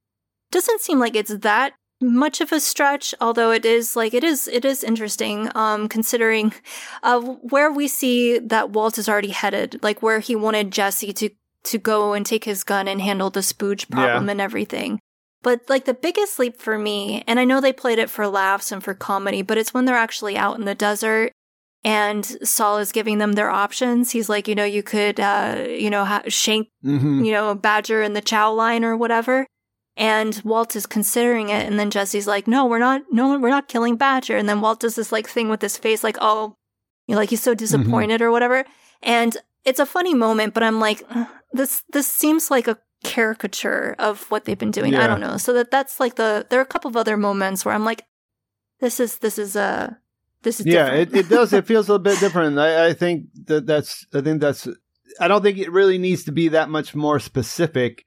doesn't seem like it's that much of a stretch although it is like it is it is interesting um considering uh where we see that Walt is already headed like where he wanted Jesse to to go and take his gun and handle the spooge problem and everything but like the biggest leap for me and I know they played it for laughs and for comedy but it's when they're actually out in the desert and Saul is giving them their options. He's like, you know, you could, uh, you know, ha- shank, Mm-hmm. you know, badger in the chow line or whatever. And Walt is considering it, and then Jesse's like, "No, we're not. No, we're not killing Badger." And then Walt does this like thing with his face, like, "Oh, you know, like he's so disappointed or whatever." And it's a funny moment, but I'm like, this this seems like a caricature of what they've been doing. I don't know. So that that's like the there are a couple of other moments where I'm like, this is this is a this is yeah, it, it does. It feels a little bit different. I, I think that that's. I think that's. I don't think it really needs to be that much more specific.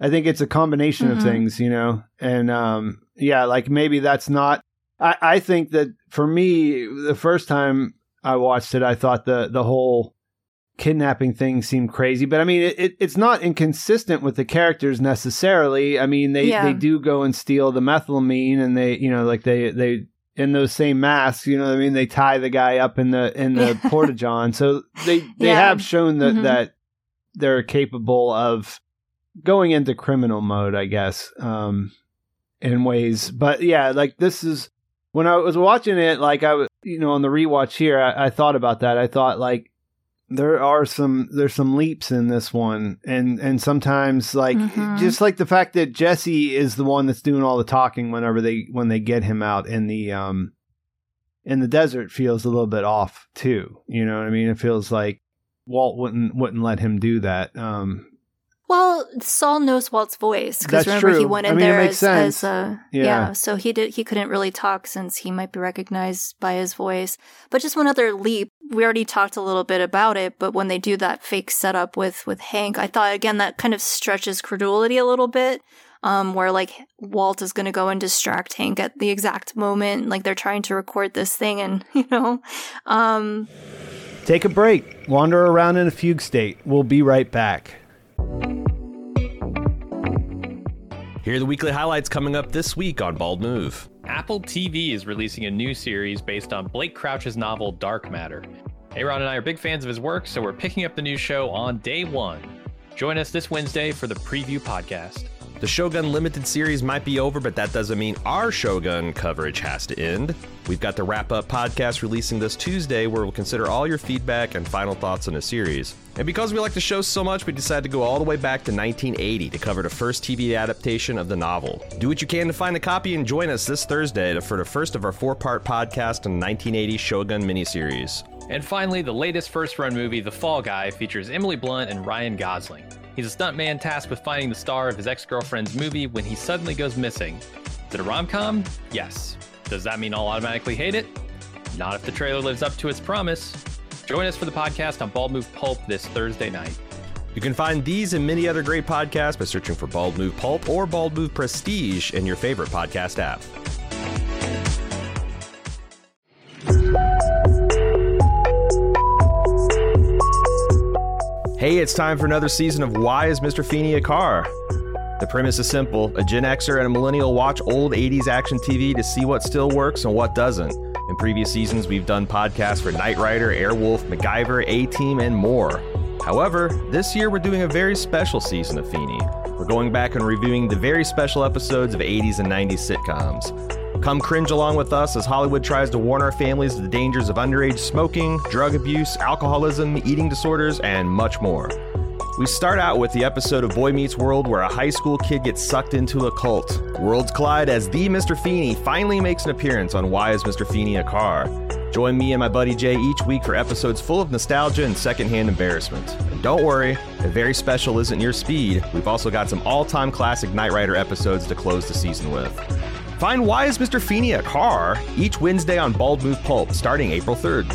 I think it's a combination Mhm. of things, you know, and um, yeah, like maybe that's not. I, I think that for me, the first time I watched it, I thought the the whole kidnapping thing seemed crazy, but I mean, it, it it's not inconsistent with the characters necessarily. I mean, they Yeah. they do go and steal the methylamine, and they you know like they they in those same masks, you know what I mean? They tie the guy up in the in the Yeah. porta john. So they they Yeah. have shown that Mhm. that they're capable of going into criminal mode, I guess, um, in ways. But yeah, like this is when I was watching it, like I was, you know, on the rewatch here, I, I thought about that. I thought like there are some there's some leaps in this one, and and sometimes like Mhm. just like the fact that Jesse is the one that's doing all the talking whenever they when they get him out in the um in the desert feels a little bit off too. You know what I mean? It feels like Walt wouldn't wouldn't let him do that. Um, Well, Saul knows Walt's voice because remember he true. went I in mean, it there as, as uh, Yeah. yeah. So he did. He couldn't really talk since he might be recognized by his voice. But just one other leap. We already talked a little bit about it, but when they do that fake setup with with Hank, I thought again that kind of stretches credulity a little bit. Um, where like Walt is going to go and distract Hank at the exact moment, like they're trying to record this thing, and you know, um, take a break, wander around in a fugue state. We'll be right back. Here are the weekly highlights coming up this week on Bald Move. Apple TV is releasing a new series based on Blake Crouch's novel Dark Matter. Aaron and I are big fans of his work, so we're picking up the new show on day one. Join us this Wednesday for the preview podcast. The Shogun Limited series might be over, but that doesn't mean our Shogun coverage has to end. We've got the wrap up podcast releasing this Tuesday where we'll consider all your feedback and final thoughts on the series. And because we like the show so much, we decided to go all the way back to 1980 to cover the first TV adaptation of the novel. Do what you can to find a copy and join us this Thursday for the first of our four part podcast on the 1980 Shogun miniseries. And finally, the latest first run movie, The Fall Guy, features Emily Blunt and Ryan Gosling. He's a stuntman tasked with finding the star of his ex girlfriend's movie when he suddenly goes missing. Is it a rom com? Yes. Does that mean I'll automatically hate it? Not if the trailer lives up to its promise. Join us for the podcast on Bald Move Pulp this Thursday night. You can find these and many other great podcasts by searching for Bald Move Pulp or Bald Move Prestige in your favorite podcast app. Hey, it's time for another season of Why is Mr. Feeney a Car? The premise is simple a Gen Xer and a millennial watch old 80s action TV to see what still works and what doesn't. In previous seasons, we've done podcasts for Knight Rider, Airwolf, MacGyver, A Team, and more. However, this year we're doing a very special season of Feeney. We're going back and reviewing the very special episodes of 80s and 90s sitcoms. Come cringe along with us as Hollywood tries to warn our families of the dangers of underage smoking, drug abuse, alcoholism, eating disorders, and much more. We start out with the episode of Boy Meets World where a high school kid gets sucked into a cult. Worlds collide as the Mr. Feeney finally makes an appearance on Why is Mr. Feeney a Car? Join me and my buddy Jay each week for episodes full of nostalgia and secondhand embarrassment. And don't worry, a very special isn't your speed. We've also got some all time classic Knight Rider episodes to close the season with. Find Why is Mr. Feeney a Car each Wednesday on Bald Move Pulp starting April 3rd.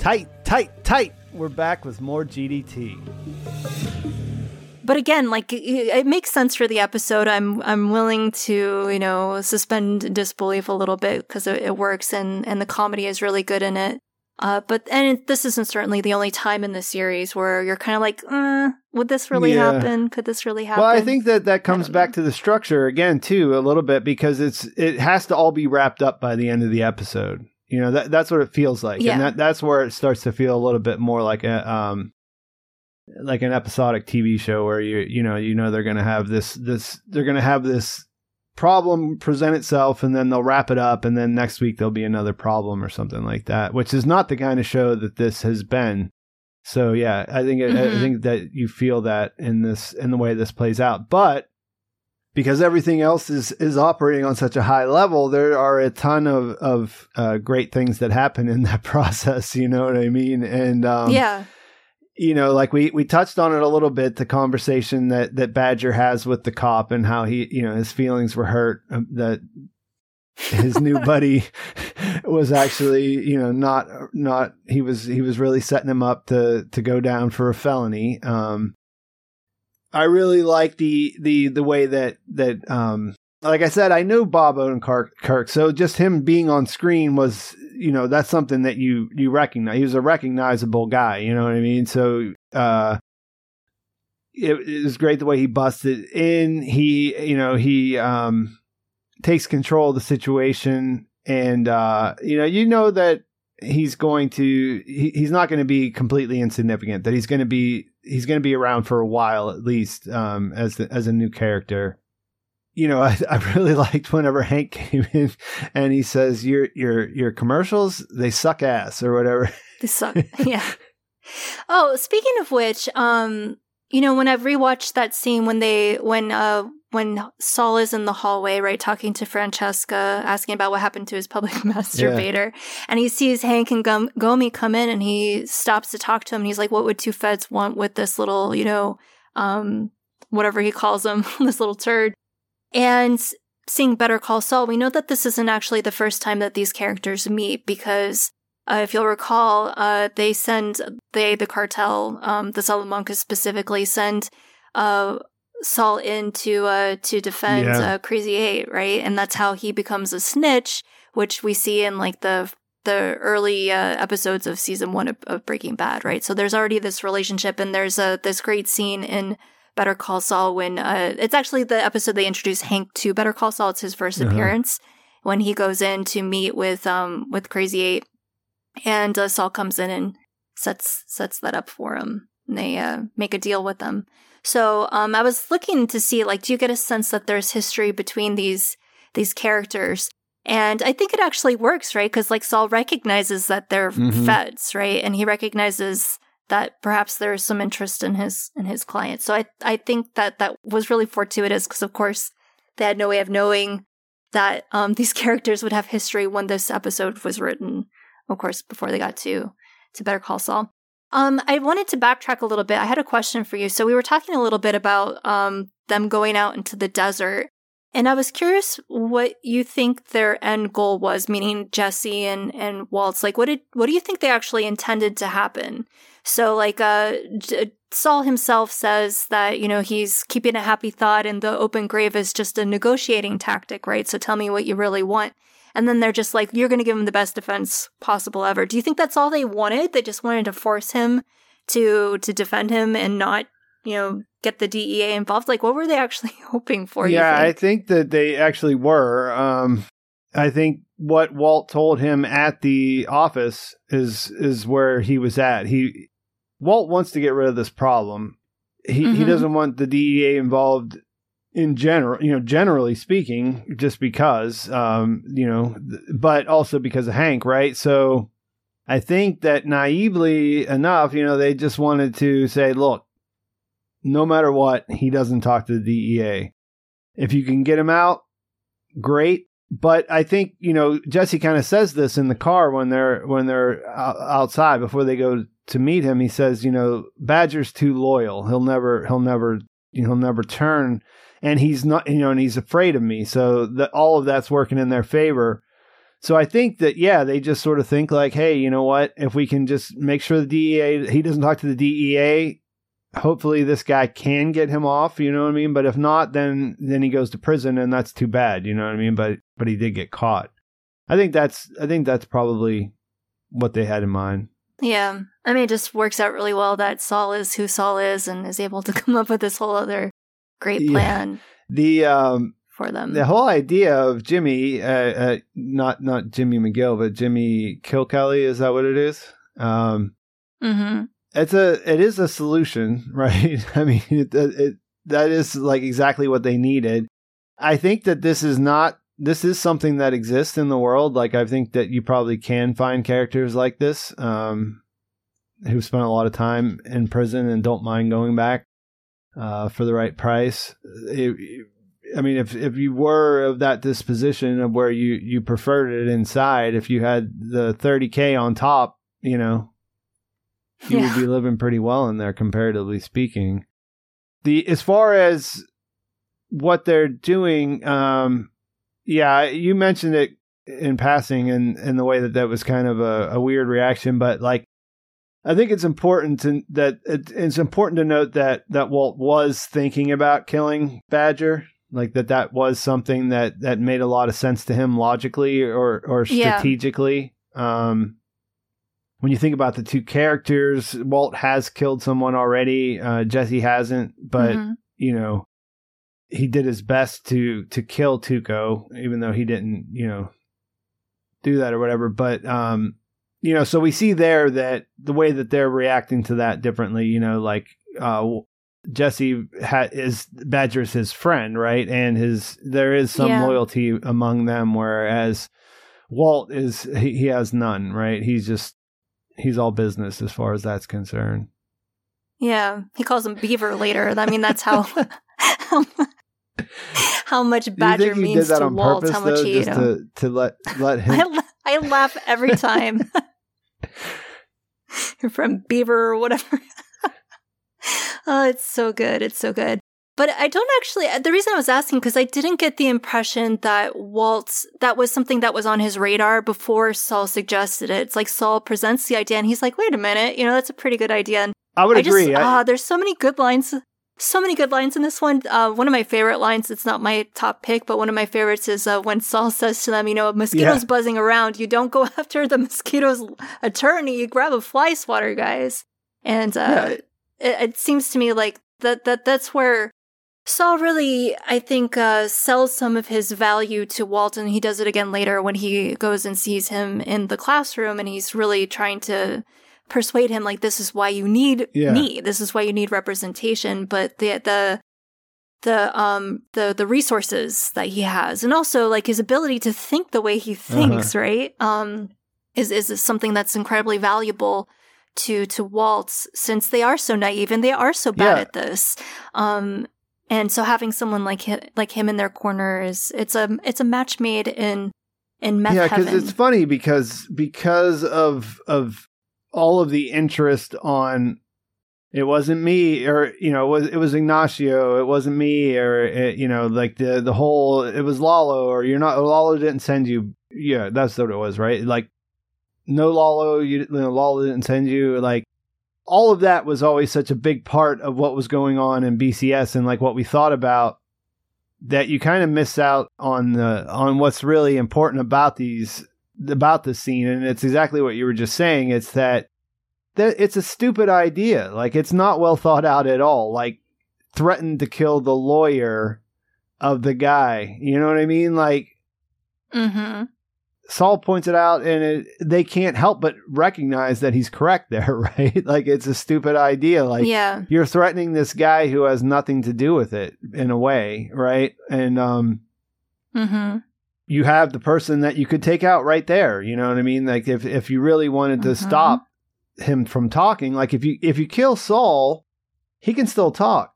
Tight, tight, tight. We're back with more GDT. but again, like it, it makes sense for the episode. I'm I'm willing to you know suspend disbelief a little bit because it, it works and and the comedy is really good in it. Uh, but and it, this isn't certainly the only time in the series where you're kind of like, uh, would this really Yeah. happen? Could this really happen? Well, I think that that comes back know. to the structure again too a little bit because it's it has to all be wrapped up by the end of the episode. You know that that's what it feels like, Yeah. and that that's where it starts to feel a little bit more like a um like an episodic TV show where you you know you know they're gonna have this this they're gonna have this problem present itself and then they'll wrap it up and then next week there'll be another problem or something like that which is not the kind of show that this has been. So yeah i think I Mhm. think that you feel that in this in the way this plays out. But because everything else is is operating on such a high level there are a ton of of uh, great things that happen in that process you know what i mean? And um yeah, you know, like we we touched on it a little bit, the conversation that that Badger has with the cop and how he, you know, his feelings were hurt um, that his new buddy was actually, you know, not not he was he was really setting him up to to go down for a felony. Um I really like the the the way that that um like I said, I knew Bob Odenkirk, Kirk, so just him being on screen was, you know, that's something that you you recognize. He was a recognizable guy, you know what I mean? So, uh, it, it was great the way he busted in. He, you know, he um takes control of the situation, and uh, you know, you know that he's going to he, he's not going to be completely insignificant. That he's going to be he's going to be around for a while at least um, as the, as a new character you know, I, I really liked whenever Hank came in and he says, "Your your your commercials they suck ass" or whatever. They suck. yeah. Oh, speaking of which, um, you know, when I've rewatched that scene when they when uh when Saul is in the hallway, right, talking to Francesca, asking about what happened to his public masturbator, yeah. and he sees Hank and Gum- Gomi come in, and he stops to talk to him, and he's like, "What would two feds want with this little, you know, um, whatever he calls him, this little turd?" And seeing Better Call Saul, we know that this isn't actually the first time that these characters meet because uh, if you'll recall, uh, they send they the cartel, um, the Salamanca specifically, send uh, Saul in to uh, to defend yeah. Uh, Crazy Eight, right? And that's how he becomes a snitch, which we see in like the the early uh, episodes of season one of, of, Breaking Bad, right? So there's already this relationship, and there's a this great scene in Better Call Saul when uh, it's actually the episode they introduce Hank to Better Call Saul. It's his 1st uh-huh. appearance when he goes in to meet with um with Crazy Eight, and uh, Saul comes in and sets sets that up for him. And they uh, make a deal with them. So um, I was looking to see like, do you get a sense that there's history between these these characters? And I think it actually works, right? Because like Saul recognizes that they're mm-hmm. feds, right? And he recognizes that perhaps there is some interest in his in his client. So I I think that that was really fortuitous because of course they had no way of knowing that um, these characters would have history when this episode was written. Of course, before they got to to Better Call Saul. Um, I wanted to backtrack a little bit. I had a question for you. So we were talking a little bit about um, them going out into the desert, and I was curious what you think their end goal was, meaning Jesse and and Walt's. Like, what did what do you think they actually intended to happen? So, like, uh, Saul himself says that, you know, he's keeping a happy thought and the open grave is just a negotiating tactic, right? So tell me what you really want. And then they're just like, you're going to give him the best defense possible ever. Do you think that's all they wanted? They just wanted to force him to, to defend him and not, you know, get the DEA involved? Like, what were they actually hoping for? Yeah, think? I think that they actually were. Um, I think what Walt told him at the office is is where he was at. He Walt wants to get rid of this problem. He mm-hmm. he doesn't want the DEA involved in general, you know, generally speaking, just because, um, you know, but also because of Hank, right? So I think that naively enough, you know, they just wanted to say, look, no matter what, he doesn't talk to the DEA. If you can get him out, great. But I think you know Jesse kind of says this in the car when they're when they're outside before they go to meet him, he says, you know, Badger's too loyal. He'll never, he'll never, he'll never turn. And he's not, you know, and he's afraid of me. So that all of that's working in their favor. So I think that yeah, they just sort of think like, hey, you know what? If we can just make sure the DEA he doesn't talk to the DEA, hopefully this guy can get him off. You know what I mean? But if not, then then he goes to prison, and that's too bad. You know what I mean? But but he did get caught. I think that's I think that's probably what they had in mind. Yeah. I mean, it just works out really well that Saul is who Saul is and is able to come up with this whole other great plan. Yeah. The, um, for them. The whole idea of Jimmy, uh, uh, not not Jimmy McGill, but Jimmy Kilkelly, is that what it is? Um, mm-hmm. It's a it is a solution, right? I mean, it, it, that is like exactly what they needed. I think that this is not this is something that exists in the world. Like I think that you probably can find characters like this um, who spent a lot of time in prison and don't mind going back uh, for the right price. It, I mean, if if you were of that disposition of where you you preferred it inside, if you had the 30k on top, you know, you Yeah. would be living pretty well in there comparatively speaking. The as far as what they're doing, um, yeah, you mentioned it in passing and in the way that that was kind of a, a weird reaction, but like I think it's important to, that it, it's important to note that that Walt was thinking about killing Badger, like that that was something that that made a lot of sense to him logically or or Yeah. strategically. Um, when you think about the two characters, Walt has killed someone already. Uh, Jesse hasn't, but Mhm. you know, he did his best to to kill Tuco, even though he didn't, you know, do that or whatever. But um, you know, so we see there that the way that they're reacting to that differently. You know, like uh, Jesse ha- is Badger's his friend, right? And his there is some Yeah. loyalty among them, whereas Walt is he, he has none, right? He's just he's all business as far as that's concerned. Yeah, he calls him Beaver later. I mean, that's how how much Badger means to Walt. purpose, How much though, he, just to to let let him I, I laugh every time. From Beaver or whatever. oh, it's so good. It's so good. But I don't actually, the reason I was asking, because I didn't get the impression that Walt's, that was something that was on his radar before Saul suggested it. It's like Saul presents the idea and he's like, wait a minute, you know, that's a pretty good idea. And I would I agree. Just, I- ah, there's so many good lines. So many good lines in this one. Uh, one of my favorite lines, it's not my top pick, but one of my favorites is uh, when Saul says to them, you know, a mosquito's Yeah. buzzing around. You don't go after the mosquito's attorney. You grab a fly swatter, guys. And uh, Yeah. it, it seems to me like that, that that's where Saul really, I think, uh, sells some of his value to Walt, and he does it again later when he goes and sees him in the classroom, and he's really trying to persuade him like this is why you need Yeah. me, this is why you need representation. But the the the um the the resources that he has, and also like his ability to think the way he thinks, right? Um, is is something that's incredibly valuable to to Waltz since they are so naive and they are so bad Yeah. at this. Um, and so having someone like him, like him in their corner is it's a it's a match made in in meth yeah, because it's funny because because of of all of the interest on it wasn't me or you know it was it was Ignacio it wasn't me or it, you know like the the whole it was Lalo or you're not Lalo didn't send you yeah that's what it was right? Like no Lalo you, you know Lalo didn't send you like all of that was always such a big part of what was going on in BCS and like what we thought about that you kind of miss out on the on what's really important about these about the scene. And it's exactly what you were just saying. It's that that it's a stupid idea. Like it's not well thought out at all. Like threatened to kill the lawyer of the guy. You know what i mean? Like mm-hmm. Saul points it out, and it, they can't help but recognize that he's correct there, right? like it's a stupid idea. Like yeah, you're threatening this guy who has nothing to do with it in a way, right? And um, mm-hmm. you have the person that you could take out right there. You know what I mean? Like if if you really wanted to Mhm. stop him from talking, like if you if you kill Saul, he can still talk.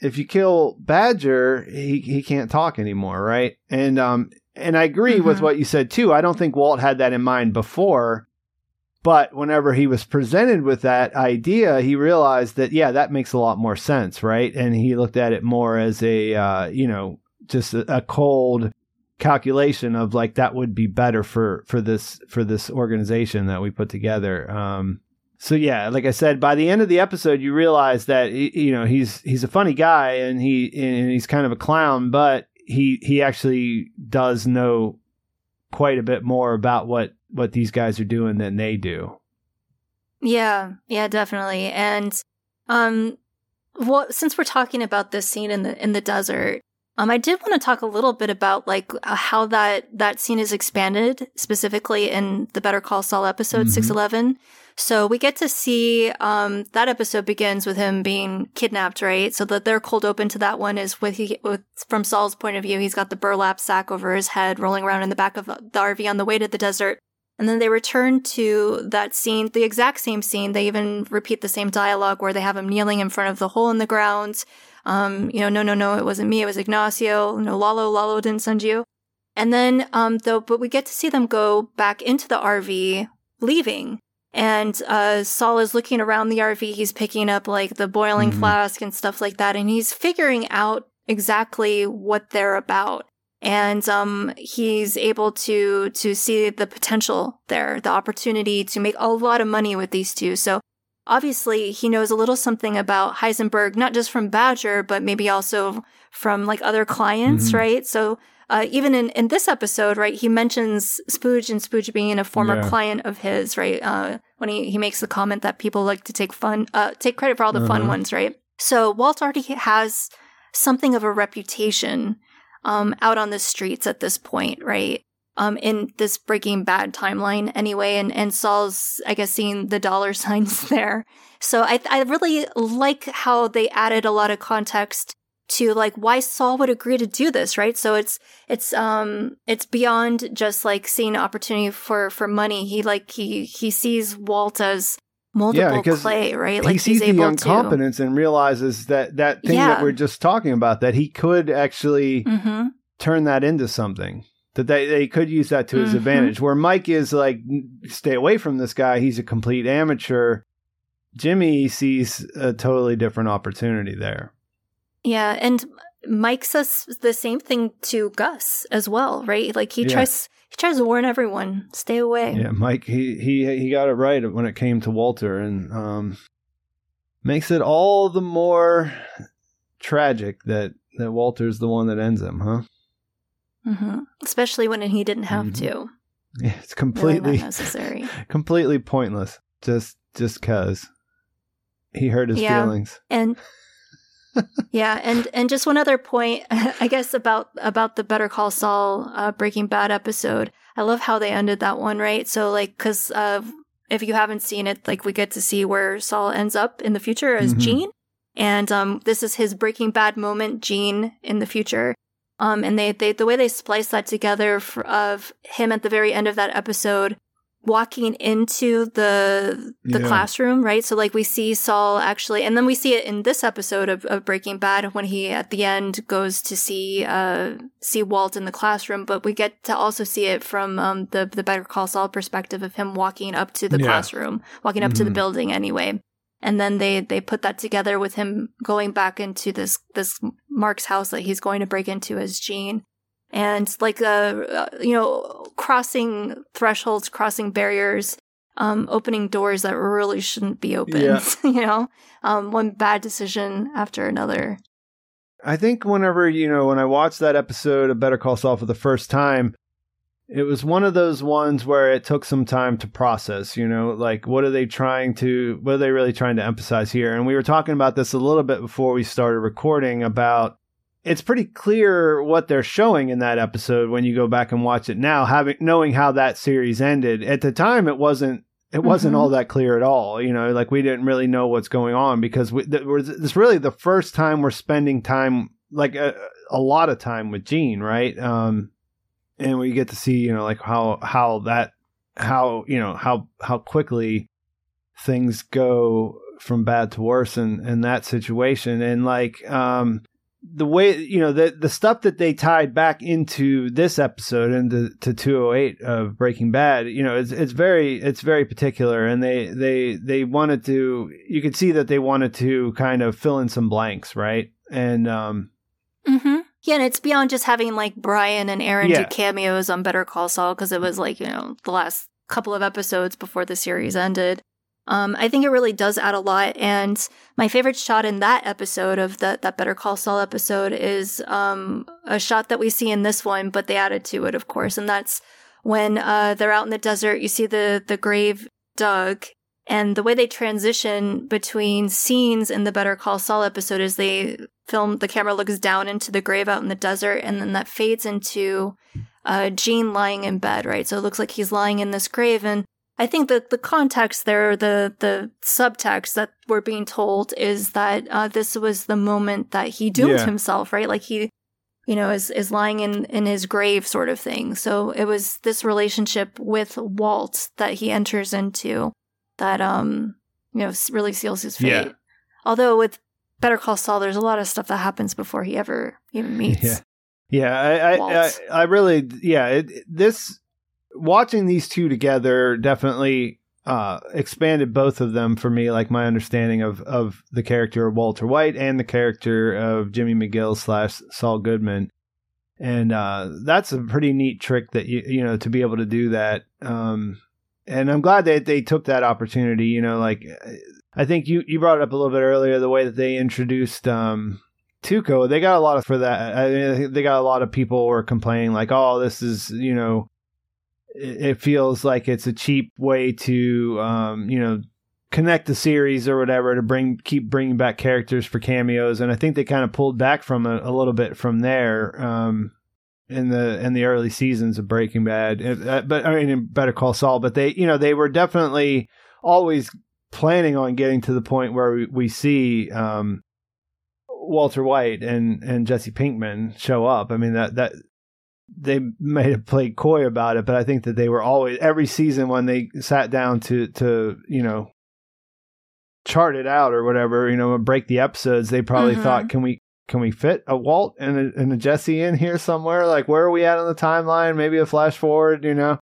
If you kill Badger, he he can't talk anymore, right? And um and I agree with Mhm. what you said too. I don't think Walt had that in mind before, but whenever he was presented with that idea, he realized that yeah, that makes a lot more sense, right? And he looked at it more as a uh, you know just a, a cold calculation of like that would be better for for this for this organization that we put together. Um, so yeah, like I said, by the end of the episode, you realize that you know he's he's a funny guy and he and he's kind of a clown, but he he actually does know quite a bit more about what what these guys are doing than they do. Yeah, yeah, definitely. And um what since we're talking about this scene in the in the desert, um I did want to talk a little bit about like uh, how that that scene is expanded specifically in the Better Call Saul episode Mhm. 611. So we get to see um that episode begins with him being kidnapped, right? So that their cold open to that one is with he with from Saul's point of view, he's got the burlap sack over his head rolling around in the back of the RV on the way to the desert. And then they return to that scene, the exact same scene. They even repeat the same dialogue where they have him kneeling in front of the hole in the ground. Um, you know, no, no, no, it wasn't me. It was Ignacio. No, Lalo, Lalo didn't send you. And then, um, though, but we get to see them go back into the RV, leaving. And uh, Saul is looking around the RV. He's picking up like the boiling Mhm. flask and stuff like that, and he's figuring out exactly what they're about. And um, he's able to to see the potential there, the opportunity to make a lot of money with these two. So obviously, he knows a little something about Heisenberg, not just from Badger, but maybe also from like other clients, Mhm. right? So uh, even in, in this episode, right, he mentions Spooge and Spooge being a former Yeah. client of his, right? Uh, when he, he makes the comment that people like to take fun, uh, take credit for all the fun Uh-huh. ones, right? So Walt already has something of a reputation um, out on the streets at this point, right? Um, in this Breaking Bad timeline, anyway, and and Saul's, I guess, seeing the dollar signs there. So I I really like how they added a lot of context to like why Saul would agree to do this, right? So it's it's um it's beyond just like seeing opportunity for for money. He like he he sees Walt as multiple because clay, right? Like he sees the able to. and realizes that that thing that we're just talking about that he could actually hmm turn that into something that they, they could use that to his Mhm. advantage where mike is like stay away from this guy he's a complete amateur jimmy sees a totally different opportunity there Yeah, and Mike says the same thing to Gus as well, right? Like he Yeah. tries he tries to warn everyone, stay away. yeah mike he he he got it right when it came to walter and um makes it all the more tragic that that walter's the one that ends him huh hmm Especially when he didn't have Mhm. to. yeah, it's completely not necessary. completely pointless just just cuz he hurt his Yeah. feelings And yeah, and and just one other point, I guess about about the Better Call Saul uh, Breaking Bad episode. I love how they ended that one, right? So like, because uh, if you haven't seen it, like we get to see where Saul ends up in the future as Mhm. Gene, and um, this is his Breaking Bad moment, Gene in the future. Um, and they, they the way they splice that together for, of him at the very end of that episode walking into the the Yeah. classroom, right? So like we see Saul actually, and then we see it in this episode of, of Breaking Bad when he at the end goes to see uh see Walt in the classroom, but we get to also see it from um the the Better Call Saul perspective of him walking up to the Yeah. classroom, walking up to the Mhm. building anyway. And then they they put that together with him going back into this this Mark's house that he's going to break into as Gene and like uh, uh you know crossing thresholds crossing barriers um opening doors that really shouldn't be opened Yeah. you know? Um one bad decision after another. I think whenever, you know, when I watched that episode of Better Call Saul for the first time, it was one of those ones where it took some time to process, you know, like what are they trying to, what are they really trying to emphasize here? And we were talking about this a little bit before we started recording about it's pretty clear what they're showing in that episode when you go back and watch it now, having knowing how that series ended. At the time, it wasn't it wasn't Mhm. all that clear at all. You know, like we didn't really know what's going on because we, th- it's really the first time we're spending time, like a, a lot of time with Gene, right? Um, and we get to see, you know, like how how that how you know how how quickly things go from bad to worse in in that situation, and like um the way you know the the stuff that they tied back into this episode into to 208 of Breaking Bad, you know, it's it's very it's very particular, and they they they wanted to you could see that they wanted to kind of fill in some blanks, right? And um mm-hmm yeah and it's beyond just having like brian and aaron Yeah. do cameos on better call saul because it was like you know the last couple of episodes before the series ended um, I think it really does add a lot, and my favorite shot in that episode of the, that Better Call Saul episode is um, a shot that we see in this one, but they added to it, of course, and that's when uh, they're out in the desert. You see the the grave dug, and the way they transition between scenes in the Better Call Saul episode is they film the camera looks down into the grave out in the desert, and then that fades into uh, Gene lying in bed, right? So it looks like he's lying in this grave, and I think that the context there, the the subtext that we're being told is that uh, this was the moment that he doomed Yeah. himself, right? Like he, you know, is is lying in in his grave, sort of thing. So it was this relationship with Walt that he enters into that, um, you know, really seals his fate. Yeah. Although with Better Call Saul, there's a lot of stuff that happens before he ever even meets. Yeah. Yeah, I, I, I, I really, yeah, it, this watching these two together definitely uh, expanded both of them for me, like my understanding of of the character of Walter White and the character of Jimmy McGill slash Saul Goodman. And uh, that's a pretty neat trick that you you know to be able to do that. Um, and I'm glad that they took that opportunity. You know, like I think you you brought it up a little bit earlier the way that they introduced um, Tuco. They got a lot of for that. I mean, they got a lot of people were complaining like, oh, this is you know it feels like it's a cheap way to um, you know connect the series or whatever to bring keep bringing back characters for cameos and i think they kind of pulled back from a, a little bit from there um, in the in the early seasons of breaking bad uh, but i mean better call saul but they you know they were definitely always planning on getting to the point where we, we see um, walter white and and jesse pinkman show up i mean that that they may have played coy about it, but I think that they were always every season when they sat down to to you know chart it out or whatever, you know, break the episodes. They probably mm-hmm. thought, can we can we fit a Walt and a, and a Jesse in here somewhere? Like where are we at on the timeline? Maybe a flash forward, you know.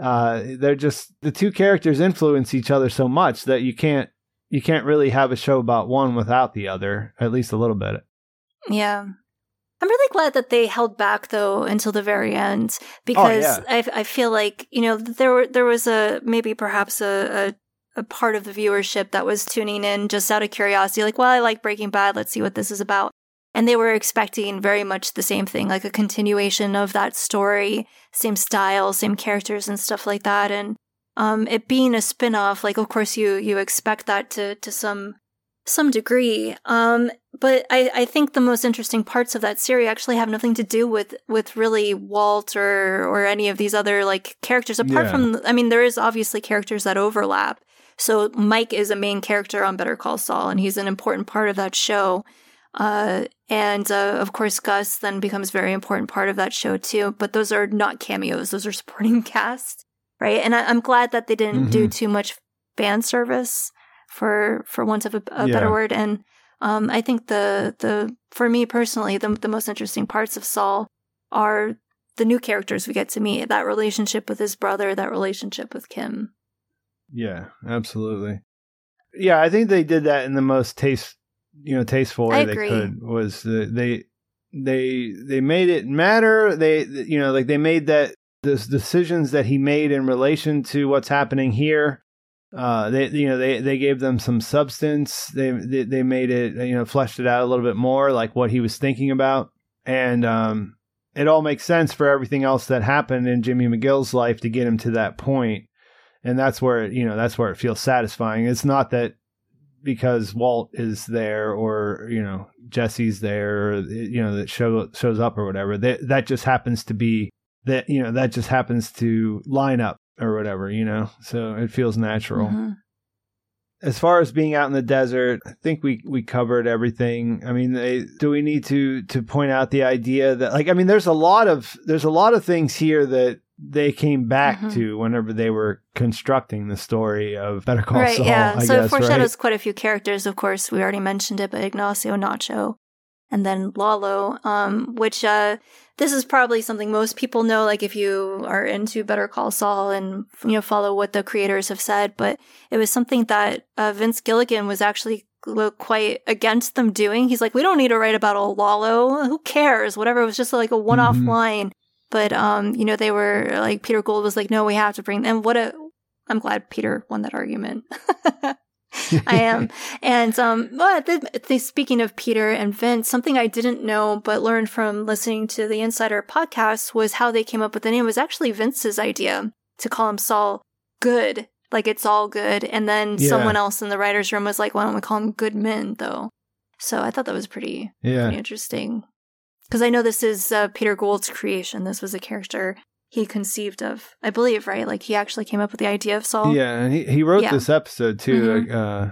Uh, they're just the two characters influence each other so much that you can't you can't really have a show about one without the other, at least a little bit. Yeah. I'm really glad that they held back though until the very end because oh, yeah. I, I feel like you know there were there was a maybe perhaps a, a, a part of the viewership that was tuning in just out of curiosity like well I like Breaking Bad let's see what this is about and they were expecting very much the same thing like a continuation of that story same style same characters and stuff like that and um, it being a spin-off like of course you you expect that to to some some degree. Um, but I, I think the most interesting parts of that series actually have nothing to do with, with really Walt or, or any of these other like characters apart yeah. from, I mean, there is obviously characters that overlap. So Mike is a main character on Better Call Saul and he's an important part of that show. Uh, and, uh, of course, Gus then becomes a very important part of that show too. But those are not cameos. Those are supporting cast. Right. And I, am glad that they didn't mm-hmm. do too much fan service for for want of a, a yeah. better word. And um, I think the the for me personally, the the most interesting parts of Saul are the new characters we get to meet. That relationship with his brother, that relationship with Kim. Yeah, absolutely. Yeah, I think they did that in the most taste, you know, tasteful way they could. Was the, they they they made it matter. They you know like they made that the decisions that he made in relation to what's happening here uh, they you know they they gave them some substance. They, they they made it you know fleshed it out a little bit more, like what he was thinking about, and um, it all makes sense for everything else that happened in Jimmy McGill's life to get him to that point, and that's where it, you know that's where it feels satisfying. It's not that because Walt is there or you know Jesse's there, or, you know that show shows up or whatever. That that just happens to be that you know that just happens to line up or whatever, you know. So it feels natural. Mm-hmm. As far as being out in the desert, I think we we covered everything. I mean, they, do we need to to point out the idea that like I mean, there's a lot of there's a lot of things here that they came back mm-hmm. to whenever they were constructing the story of Better Call right, Saul. Yeah, I so guess, it foreshadows right? quite a few characters. Of course, we already mentioned it, but Ignacio Nacho, and then Lalo, um, which uh, this is probably something most people know, like if you are into Better Call Saul and you know follow what the creators have said. But it was something that uh, Vince Gilligan was actually quite against them doing. He's like, we don't need to write about old Lalo. Who cares? Whatever. It was just like a one-off mm-hmm. line. But um, you know, they were like Peter Gould was like, no, we have to bring. them. what a I'm glad Peter won that argument. I am. And um, but the, the, speaking of Peter and Vince, something I didn't know but learned from listening to the Insider podcast was how they came up with the name. It was actually Vince's idea to call him Saul Good, like it's all good. And then yeah. someone else in the writers' room was like, "Why don't we call him Good Men?" Though, so I thought that was pretty, yeah. pretty interesting. Because I know this is uh, Peter Gould's creation. This was a character he conceived of, I believe, right? Like he actually came up with the idea of Saul. Yeah, and he, he wrote yeah. this episode too, mm-hmm. uh,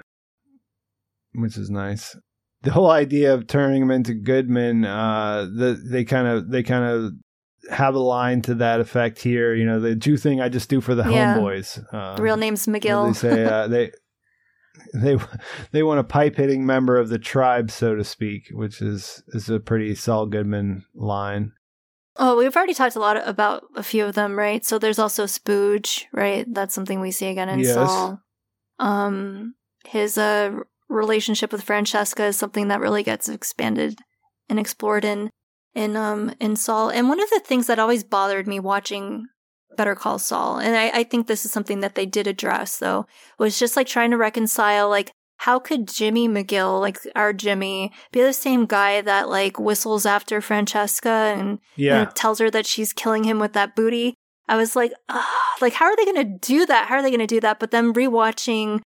which is nice. The whole idea of turning him into Goodman, uh, the, they kind of they kind of have a line to that effect here. You know, the Jew thing I just do for the yeah. homeboys. Uh, the real name's McGill. They say uh, they they they want a pipe hitting member of the tribe, so to speak, which is is a pretty Saul Goodman line. Oh, we've already talked a lot about a few of them, right? So there's also Spooge, right? That's something we see again in Yes. Saul. Um, his uh relationship with Francesca is something that really gets expanded and explored in in um in Saul. And one of the things that always bothered me watching Better Call Saul, and I, I think this is something that they did address though, was just like trying to reconcile like how could Jimmy McGill, like our Jimmy, be the same guy that like whistles after Francesca and you know, Yeah. tells her that she's killing him with that booty? I was like, ah, like how are they going to do that? How are they going to do that? But then rewatching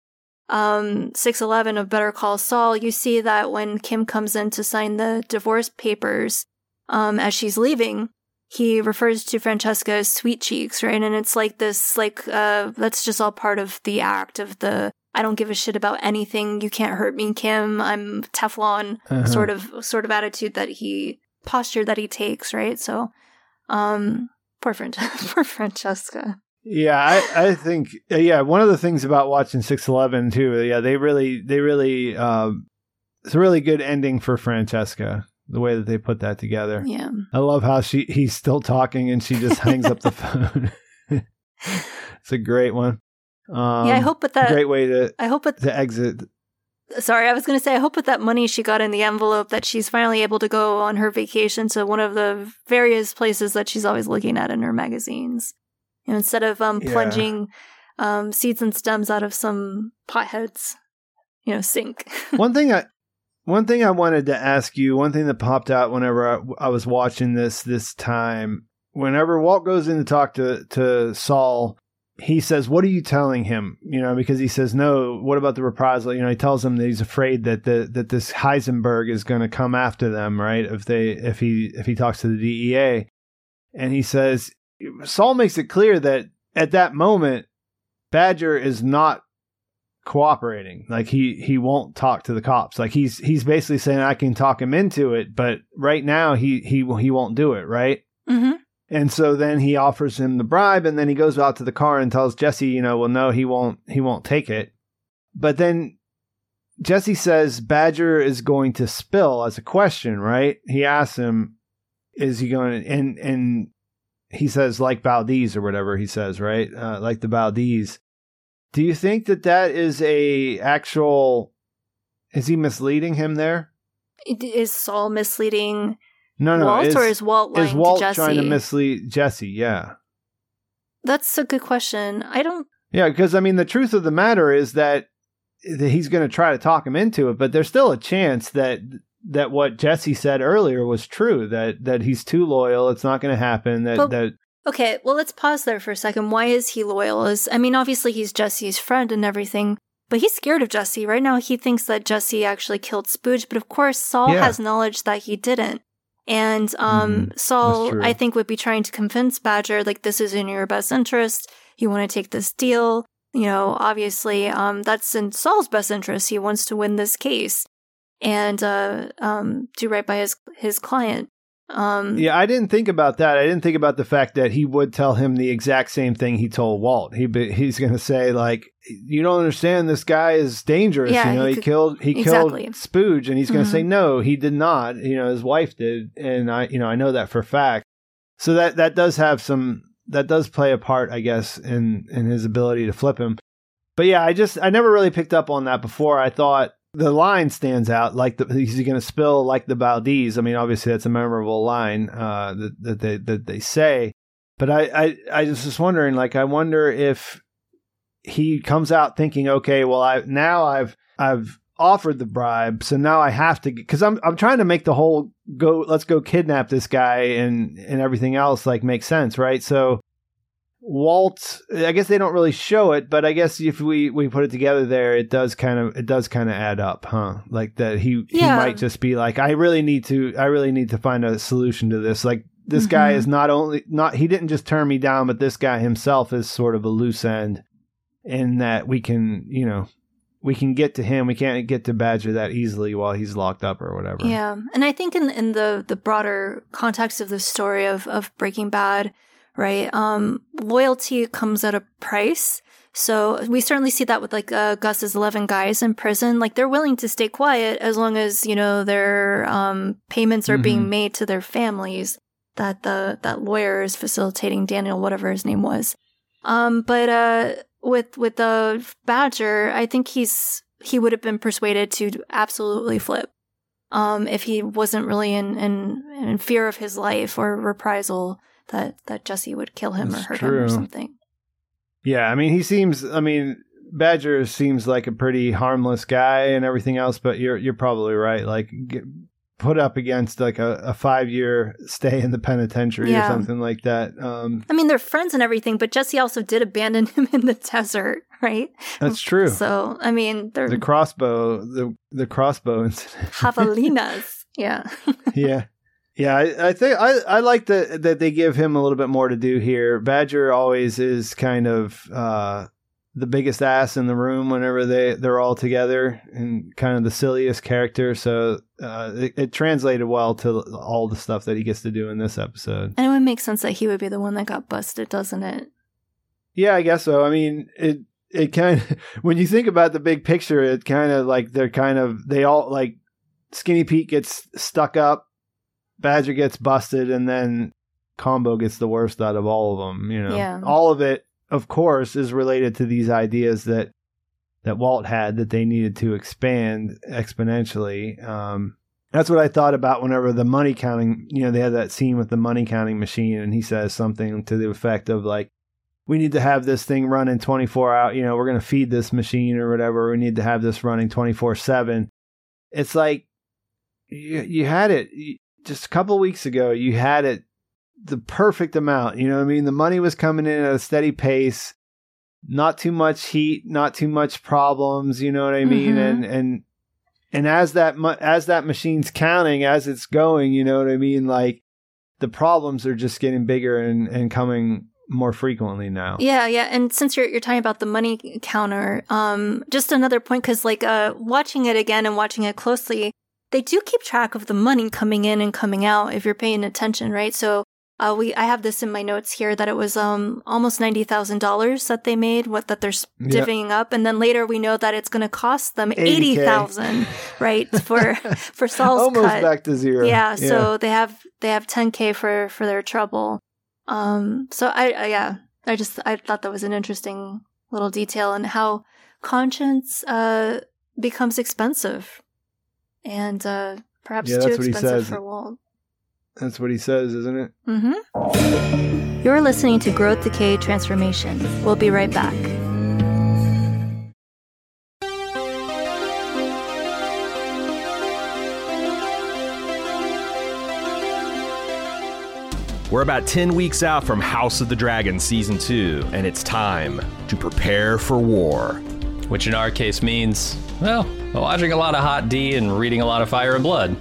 um 611 of Better Call Saul, you see that when Kim comes in to sign the divorce papers um as she's leaving, he refers to Francesca as sweet cheeks, right? And it's like this like uh that's just all part of the act of the I don't give a shit about anything. You can't hurt me, Kim. I'm Teflon Uh-huh. sort of sort of attitude that he posture that he takes, right? So um poor Fran- poor Francesca. Yeah, I, I think uh, yeah. One of the things about watching Six Eleven too, yeah, they really they really um, it's a really good ending for Francesca. The way that they put that together, Yeah. I love how she he's still talking and she just hangs up the phone. it's a great one. Um, yeah, I hope with that great way to I hope with to exit. sorry, I was going to say I hope with that money she got in the envelope that she's finally able to go on her vacation to one of the various places that she's always looking at in her magazines. You know, instead of um Yeah. plunging um seeds and stems out of some potheads, you know, sink. one thing I one thing I wanted to ask you, one thing that popped out whenever I, I was watching this this time, whenever Walt goes in to talk to to Saul, he says, "What are you telling him?" You know, because he says, "No, what about the reprisal?" You know, he tells him that he's afraid that the that this Heisenberg is going to come after them, right? If they if he if he talks to the DEA, and he says, Saul makes it clear that at that moment, Badger is not cooperating. Like he he won't talk to the cops. Like he's he's basically saying I can talk him into it, but right now he he he won't do it, right? mm-hmm. And so then he offers him the bribe and then he goes out to the car and tells Jesse, you know, well no, he won't he won't take it. But then Jesse says Badger is going to spill as a question, right? He asks him is he going to and and he says like Valdez or whatever he says, right? Uh, like the Valdez. Do you think that that is a actual? Is he misleading him there? Is Saul misleading No, no. Walt is, or is Walt lying is Walt to Jesse? trying to mislead Jesse? Yeah, That's a good question. I don't yeah. Because I mean, the truth of the matter is that, that he's going to try to talk him into it, but there's still a chance that that what Jesse said earlier was true. That that he's too loyal. It's not going to happen. That But- that Okay, well, let's pause there for a second. Why is he loyal? Is I mean, obviously he's Jesse's friend and everything, but he's scared of Jesse right now. He thinks that Jesse actually killed Spooge, but of course Saul Yeah. has knowledge that he didn't. And um, Saul. I think, would be trying to convince Badger like this is in your best interest. You want to take this deal. You know, obviously, um, that's in Saul's best interest. He wants to win this case and uh, um, do right by his his client. Um, Yeah, I didn't think about that. I didn't think about the fact that he would tell him the exact same thing he told Walt. He he's going to say like, "You don't understand. This guy is dangerous. Yeah, you know, he he, could- killed he exactly. killed Spooge," and he's going to Mhm. say, "No, he did not. You know, his wife did, and I, you know, I know that for a fact." So that that does have some that does play a part, I guess, in in his ability to flip him. But yeah, I just I never really picked up on that before. I thought the line stands out like the he's going to spill like the Valdez. I mean, obviously that's a memorable line uh, that that they that they say. But I I I was just wondering, like, I wonder if he comes out thinking, okay, well, I now I've I've offered the bribe, so now I have to because I'm I'm trying to make the whole go let's go kidnap this guy and and everything else like make sense, right? So Walt, I guess they don't really show it, but I guess if we we put it together there, it does kind of it does kind of add up, huh? Like that he he might just be like, I really need to I really need to find a solution to this. Like this guy Mhm. is not only not he didn't just turn me down, but this guy himself is sort of a loose end in that we can you know we can get to him. We can't get to Badger that easily while he's locked up or whatever. Yeah, and I think in in the the broader context of the story of of Breaking Bad, right? Um, loyalty comes at a price. So we certainly see that with like uh, Gus's eleven guys in prison. Like they're willing to stay quiet as long as you know their um payments are being Mhm. made to their families. that the that lawyer is facilitating Daniel, whatever his name was. Um, but uh, with with the Badger, I think he's he would have been persuaded to absolutely flip. Um, if he wasn't really in, in in fear of his life or reprisal that that Jesse would kill him That's or hurt him or something. Yeah, I mean, he seems. I mean, Badger seems like a pretty harmless guy and everything else, but you're you're probably right. Like, get, put up against like a, a five year stay in the penitentiary Yeah. or something like that. Um, I mean, they're friends and everything, but Jesse also did abandon him in the desert, right? that's true. So, I mean, they're the crossbow, the the crossbow incident. javelinas. yeah. yeah. Yeah, I, I think I, I like that that they give him a little bit more to do here. Badger always is kind of uh, the biggest ass in the room whenever they they're all together, and kind of the silliest character. So uh, it, it translated well to all the stuff that he gets to do in this episode. And it would make sense that he would be the one that got busted, doesn't it? Yeah, I guess so. I mean, it it kind of when you think about the big picture, it kind of like they're kind of they all like Skinny Pete gets stuck up, Badger gets busted, and then Combo gets the worst out of all of them. You know, Yeah. all of it, of course, is related to these ideas that that Walt had that they needed to expand exponentially. Um, that's what I thought about whenever the money counting. You know, they had that scene with the money counting machine, and he says something to the effect of like we need to have this thing running 24 hour you know we're going to feed this machine or whatever we need to have this running 24 7 it's like you, you had it you, just a couple weeks ago you had it the perfect amount you know what i mean the money was coming in at a steady pace not too much heat not too much problems you know what i mean Mhm. and and and as that as that machine's counting as it's going you know what i mean like the problems are just getting bigger and and coming more frequently now Yeah, yeah. And since you're you're talking about the money counter, um, just another point because like uh, watching it again and watching it closely, they do keep track of the money coming in and coming out if you're paying attention, right? So. Uh, we I have this in my notes here that it was um almost ninety thousand dollars that they made what that they're Yeah. divvying up and then later we know that it's going to cost them 80K. eighty thousand right for for Saul's almost cut back to zero yeah, so they have they have 10k for for their trouble um so I, I yeah i just i thought that was an interesting little detail and how conscience uh becomes expensive and uh perhaps Yeah, too that's what he expensive says. for walt that's what he says isn't it? Mm-hmm. You're listening to growth decay transformation. We'll be right back. We're about 10 weeks out from House of the Dragon Season 2, and it's time to prepare for war. Which in our case means, well, watching a lot of Hot D and reading a lot of Fire and Blood.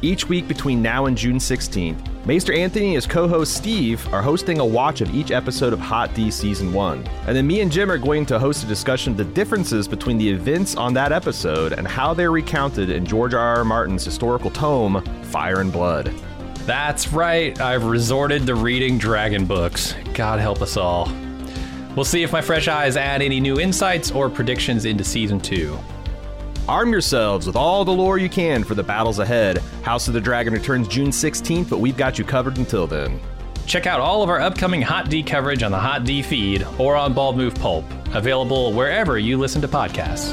Each week between now and June 16th, Maester Anthony and his co host Steve are hosting a watch of each episode of Hot D Season 1. And then me and Jim are going to host a discussion of the differences between the events on that episode and how they're recounted in George R. R. Martin's historical tome, Fire and Blood. That's right, I've resorted to reading dragon books. God help us all. We'll see if my fresh eyes add any new insights or predictions into season two. Arm yourselves with all the lore you can for the battles ahead. House of the Dragon returns June 16th, but we've got you covered until then. Check out all of our upcoming Hot D coverage on the Hot D feed or on Bald Move Pulp, available wherever you listen to podcasts.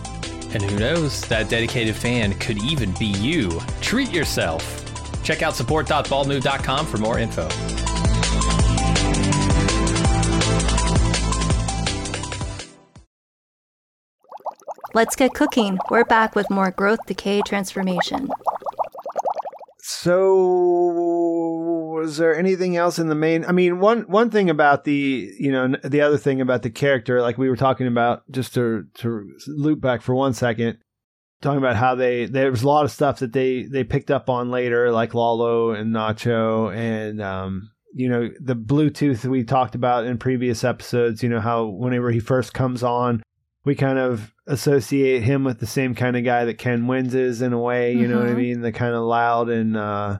And who knows, that dedicated fan could even be you. Treat yourself. Check out support.baldmove.com for more info. Let's get cooking. We're back with more growth, decay, transformation. So, was there anything else in the main? I mean, one one thing about the you know the other thing about the character, like we were talking about, just to to loop back for one second, talking about how they there was a lot of stuff that they they picked up on later, like Lalo and Nacho, and um, you know the Bluetooth we talked about in previous episodes. You know how whenever he first comes on, we kind of associate him with the same kind of guy that Ken Wins is in a way, you know what I Mhm. mean? The kind of loud and uh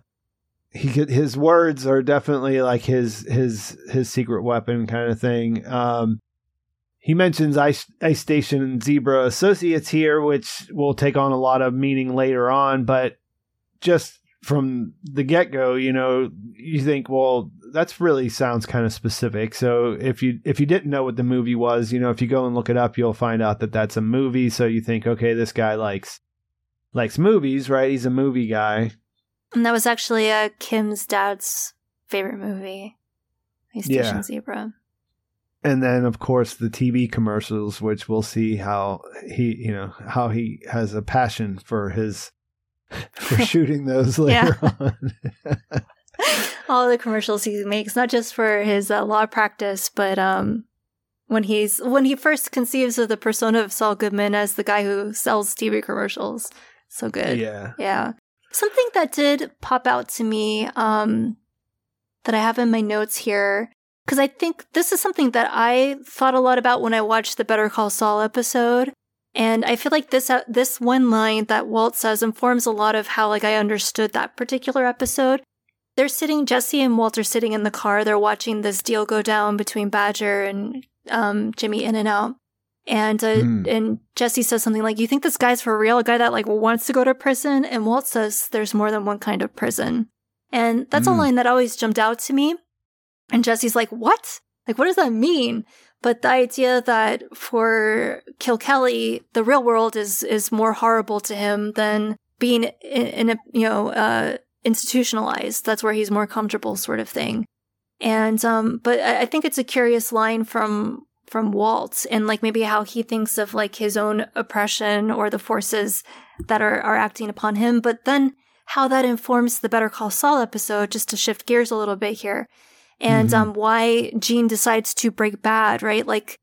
he could, his words are definitely like his his his secret weapon kind of thing. Um he mentions Ice, Ice Station and Zebra Associates here, which will take on a lot of meaning later on, but just from the get go, you know, you think, well, that's really sounds kind of specific. So if you if you didn't know what the movie was, you know, if you go and look it up, you'll find out that that's a movie. So you think, okay, this guy likes likes movies, right? He's a movie guy. And that was actually uh, Kim's dad's favorite movie, Ice Yeah. Zebra. And then of course the TV commercials, which we'll see how he, you know, how he has a passion for his for shooting those later on. All the commercials he makes, not just for his uh, law practice, but um, when he's when he first conceives of the persona of Saul Goodman as the guy who sells TV commercials. So good. yeah. Yeah. Something that did pop out to me um, that I have in my notes here, because I think this is something that I thought a lot about when I watched the Better Call Saul episode. And I feel like this uh, this one line that Walt says informs a lot of how like I understood that particular episode. They're sitting, Jesse and Walter sitting in the car. They're watching this deal go down between Badger and um, Jimmy In and Out. And uh, Hmm. and Jesse says something like, "You think this guy's for real? A guy that like wants to go to prison?" And Walt says, "There's more than one kind of prison." And that's a Hmm. line that always jumped out to me. And Jesse's like, "What? Like, what does that mean?" But the idea that for Kilkelly, the real world is is more horrible to him than being in, in a you know uh, institutionalized. That's where he's more comfortable, sort of thing. And um, but I I think it's a curious line from from Walt and like maybe how he thinks of like his own oppression or the forces that are are acting upon him. But then how that informs the Better Call Saul episode, just to shift gears a little bit here, and Mhm. um, why Gene decides to break bad, right? Like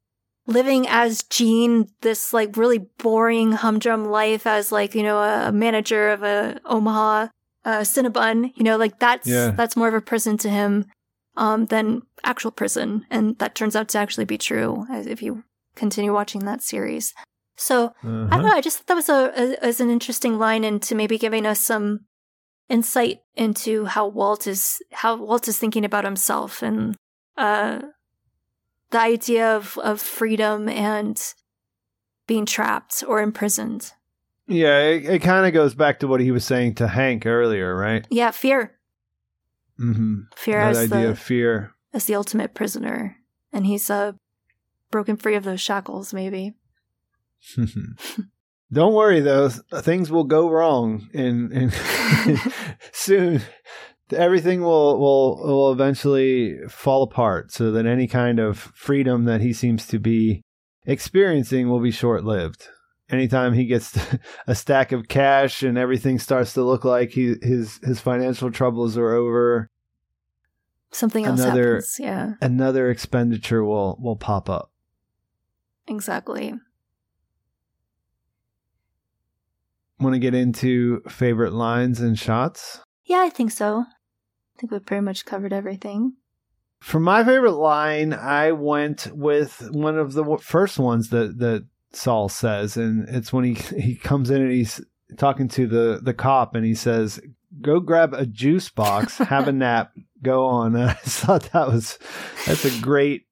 living as Gene, this like really boring humdrum life as like you know a manager of a Omaha uh, Cinnabon, you know, like that's Yeah. that's more of a prison to him um, than actual prison, and that turns out to actually be true as if you continue watching that series. So I Uh-huh. don't know. I just thought that was a, a as an interesting line into maybe giving us some insight into how Walt is how Walt is thinking about himself and uh, the idea of of freedom and being trapped or imprisoned. Yeah, it, it kind of goes back to what he was saying to Hank earlier, right? Yeah, fear, Mm-hmm. fear That as idea the of fear. as the ultimate prisoner, and he's uh broken free of those shackles. Maybe. Don't worry though, things will go wrong and, and soon everything will, will will eventually fall apart so that any kind of freedom that he seems to be experiencing will be short-lived. Anytime he gets a stack of cash and everything starts to look like he, his his financial troubles are over, Something else Another- happens. Yeah, another expenditure will will pop up. exactly. Want to get into favorite lines and shots? Yeah, I think so. I think we've pretty much covered everything. For my favorite line, I went with one of the first ones that that Saul says, and it's when he he comes in and he's talking to the the cop, and he says, "Go grab a juice box, have a nap, go on." And I thought that was that's a great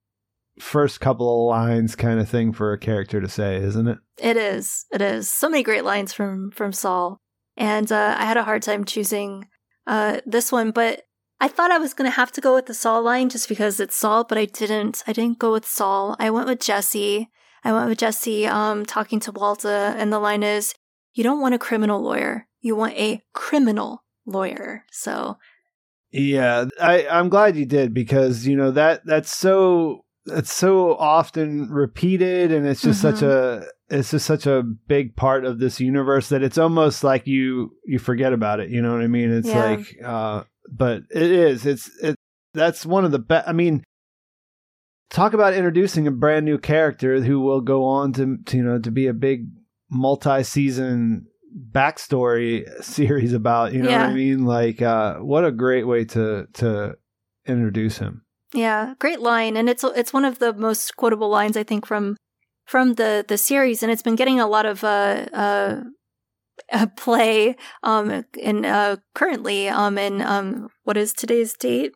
first couple of lines kind of thing for a character to say, isn't it? It is. It is. So many great lines from from Saul, and uh, I had a hard time choosing uh, this one, but I thought I was gonna have to go with the Saul line just because it's Saul, but I didn't. I didn't go with Saul. I went with Jesse. I went with Jesse um, talking to Walter, and the line is, "You don't want a criminal lawyer. You want a criminal lawyer. So Yeah, I, I'm glad you did because you know that that's so that's so often repeated, and it's just such a it's just such a big part of this universe that it's almost like you you forget about it. You know what I mean? It's Yeah. like, uh, but it is. It's it. That's one of the best. I mean, talk about introducing a brand new character who will go on to, to you know to be a big multi-season backstory series about you know what I mean? Like uh what a great way to to introduce him. Yeah, great line, and it's it's one of the most quotable lines I think from from the the series, and it's been getting a lot of uh uh, uh play um in uh currently um in um what is today's date?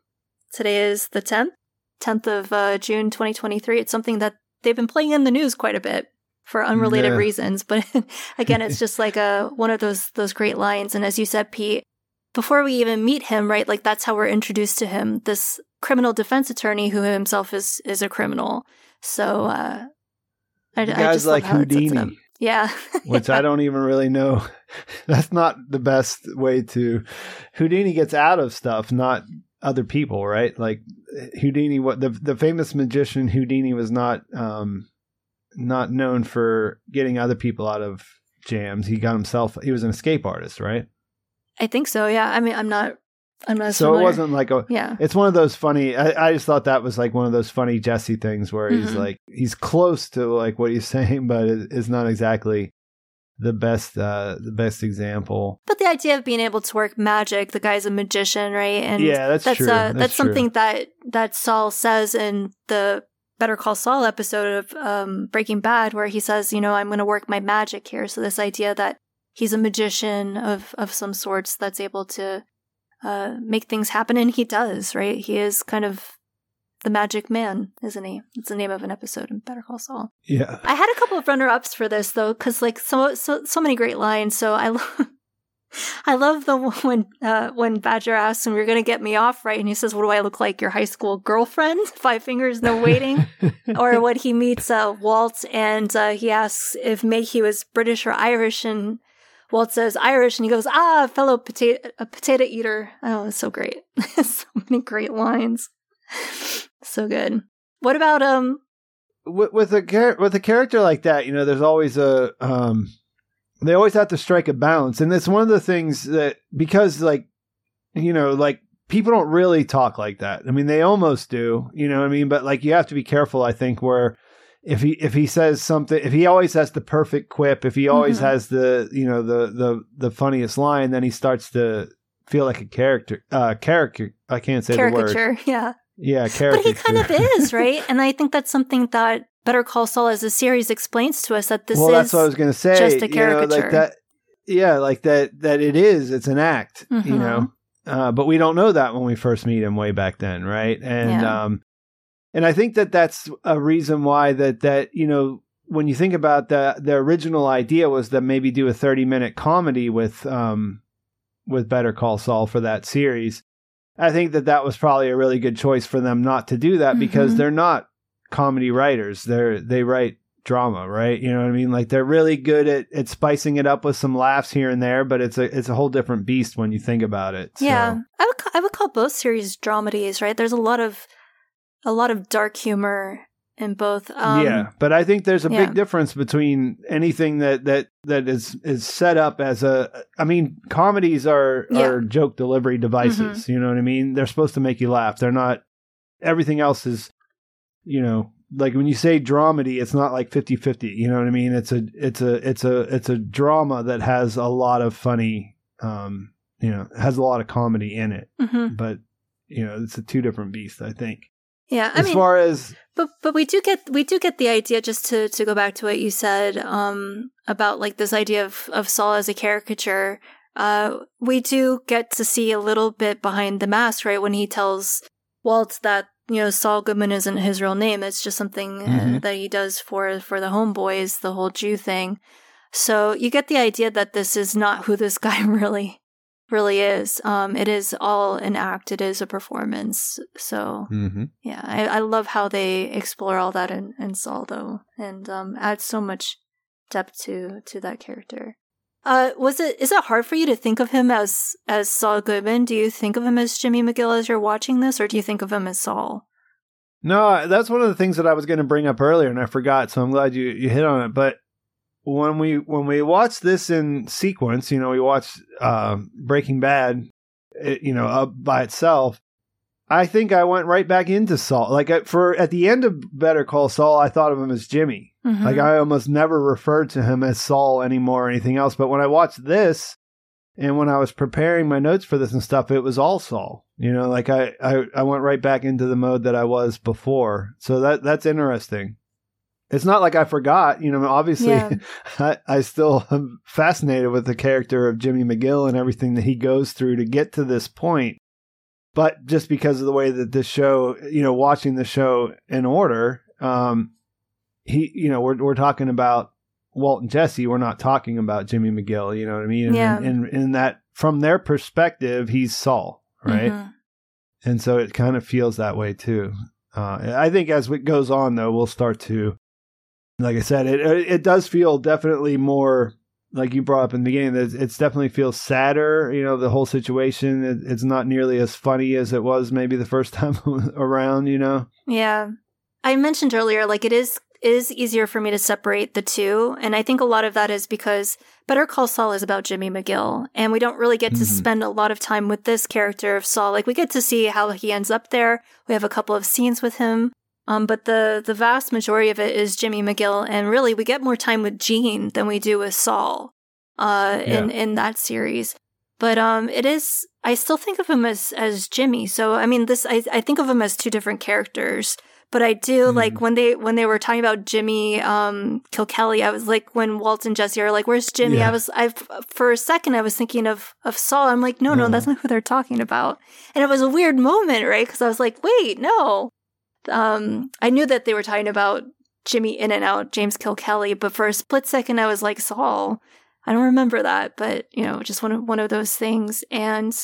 Today is the tenth, tenth of uh, June, twenty twenty three. It's something that they've been playing in the news quite a bit for unrelated Yeah. reasons, but again, it's just like a one of those those great lines, and as you said, Pete. Before we even meet him, right? Like that's how we're introduced to him. This criminal defense attorney who himself is is a criminal. So uh I, The I guy's just like how it sets it up. Houdini. Yeah. which I don't even really know that's not the best way to Houdini gets out of stuff not other people right like Houdini what the the famous magician Houdini was not um not known for getting other people out of jams he got himself he was an escape artist right I think so. Yeah. I mean, I'm not I'm not so it wasn't like a Yeah. it's one of those funny I, I just thought that was like one of those funny jesse things where he's Mhm. like he's close to like what he's saying but it, it's not exactly the best uh the best example But the idea of being able to work magic, the guy's a magician, right? And Yeah, that's that's true. Uh, That's that's true. something that that Saul says in the Better Call Saul episode of um, Breaking Bad, where he says, you know, I'm going to work my magic here. So this idea that he's a magician of of some sorts that's able to uh, make things happen, and he does, right? He is kind of the magic man, isn't he? It's the name of an episode in Better Call Saul. yeah I had a couple of runner ups for this though, because like so so so many great lines. So I love. I love the one when uh, when Badger asks him, "You're gonna get me off, right?" And he says, "What do I look like? Your high school girlfriend? Five fingers, no waiting." or when he meets uh, Walt and uh, he asks if Mayhew is British or Irish, and Walt says Irish, and he goes, "Ah, fellow potato a potato eater." Oh, it's so great! so many great lines. So good. What about um? with, with a char- with a character like that, you know, there's always a um, they always have to strike a balance, and it's one of the things that because like you know like people don't really talk like that. I mean, they almost do, you know what I mean, but like you have to be careful. I think where if he if he says something, if he always has the perfect quip, if he always Mhm. has the you know the the the funniest line, then he starts to feel like a character. Uh, character. I can't say the word. Caricature, yeah. Yeah, But he kind of is, right? And I think that's something that Better Call Saul as a series explains to us that this well, is that's what I was going to say. just a you know, caricature. like that. Yeah, like that. That it is. It's an act. You Mhm. know, uh, but we don't know that when we first meet him way back then, right? And Yeah. um, and I think that that's a reason why that that you know when you think about the the original idea was that maybe do a thirty minute comedy with um with Better Call Saul for that series. I think that that was probably a really good choice for them not to do that because Mhm. they're not comedy writers. They're they write drama, right? You know what I mean? Like they're really good at, at spicing it up with some laughs here and there, but it's a it's a whole different beast when you think about it. So, Yeah, I would I would call both series dramedies, right? There's a lot of a lot of dark humor in both. Um, yeah, but I think there's a yeah. big difference between anything that that that is is set up as a. I mean, comedies are Yeah. Mm-hmm. are joke delivery devices. You know what I mean? They're supposed to make you laugh. They're not. Everything else is, you know, like when you say dramedy, it's not like 50-50, You know what I mean? It's a it's a it's a it's a drama that has a lot of funny, um, you know, has a lot of comedy in it. mhm. But you know, it's a two different beasts. I think. Yeah. I as mean, far as But but we do get we do get the idea just to to go back to what you said um about like this idea of of Saul as a caricature. Uh we do get to see a little bit behind the mask, right? When he tells Walt that you know Saul Goodman isn't his real name; it's just something uh, Mhm. that he does for for the homeboys, the whole Jew thing. So you get the idea that this is not who this guy really really is. Um, it is all an act. It is a performance. So mm-hmm. yeah, I, I love how they explore all that in, in Saul though, and um, add so much depth to to that character. Uh, was it is it hard for you to think of him as as Saul Goodman? Do you think of him as Jimmy McGill as you're watching this, or do you think of him as Saul? No, that's one of the things that I was going to bring up earlier, and I forgot. So I'm glad you you hit on it. But when we when we watch this in sequence, you know, we watch uh, Breaking Bad, it, you know, up by itself. I think I went right back into Saul. Like at, for at the end of Better Call Saul, I thought of him as Jimmy. Mhm. Like I almost never referred to him as Saul anymore or anything else. But when I watched this, and when I was preparing my notes for this and stuff, it was all Saul. You know, like I, I, I went right back into the mode that I was before. So that that's interesting. It's not like I forgot. You know, obviously, Yeah. I, I still am fascinated with the character of Jimmy McGill and everything that he goes through to get to this point. But just because of the way that this show, you know, watching the show in order, um, he, you know, we're we're talking about Walt and Jesse. We're not talking about Jimmy McGill. You know what I mean? And, Yeah. And in that, from their perspective, he's Saul, right? Mhm. And so it kind of feels that way too. Uh, I think as it goes on, though, we'll start to, like I said, it it does feel definitely more like you brought up in the beginning. That it's definitely feels sadder. You know, the whole situation. It, it's not nearly as funny as it was maybe the first time around. You know. Yeah. I mentioned earlier, like it is it is easier for me to separate the two, and I think a lot of that is because Better Call Saul is about Jimmy McGill, and we don't really get to Mhm. spend a lot of time with this character of Saul. Like we get to see how he ends up there. We have a couple of scenes with him, um, but the the vast majority of it is Jimmy McGill, and really we get more time with Gene than we do with Saul, uh, in in that series. But um, it is. I still think of him as as Jimmy. So I mean, this I I think of him as two different characters. But I do Mhm. like when they when they were talking about Jimmy um Kilkelly, I was like when Walt and Jesse are like, "Where's Jimmy?" Yeah. I was I for a second I was thinking of of Saul. I'm like, no, no, Uh-huh. that's not who they're talking about. And it was a weird moment, right? Because I was like, wait, no. Um, I knew that they were talking about Jimmy In and Out, James Kilkelly, but for a split second I was like Saul. I don't remember that, but you know, just one of one of those things. And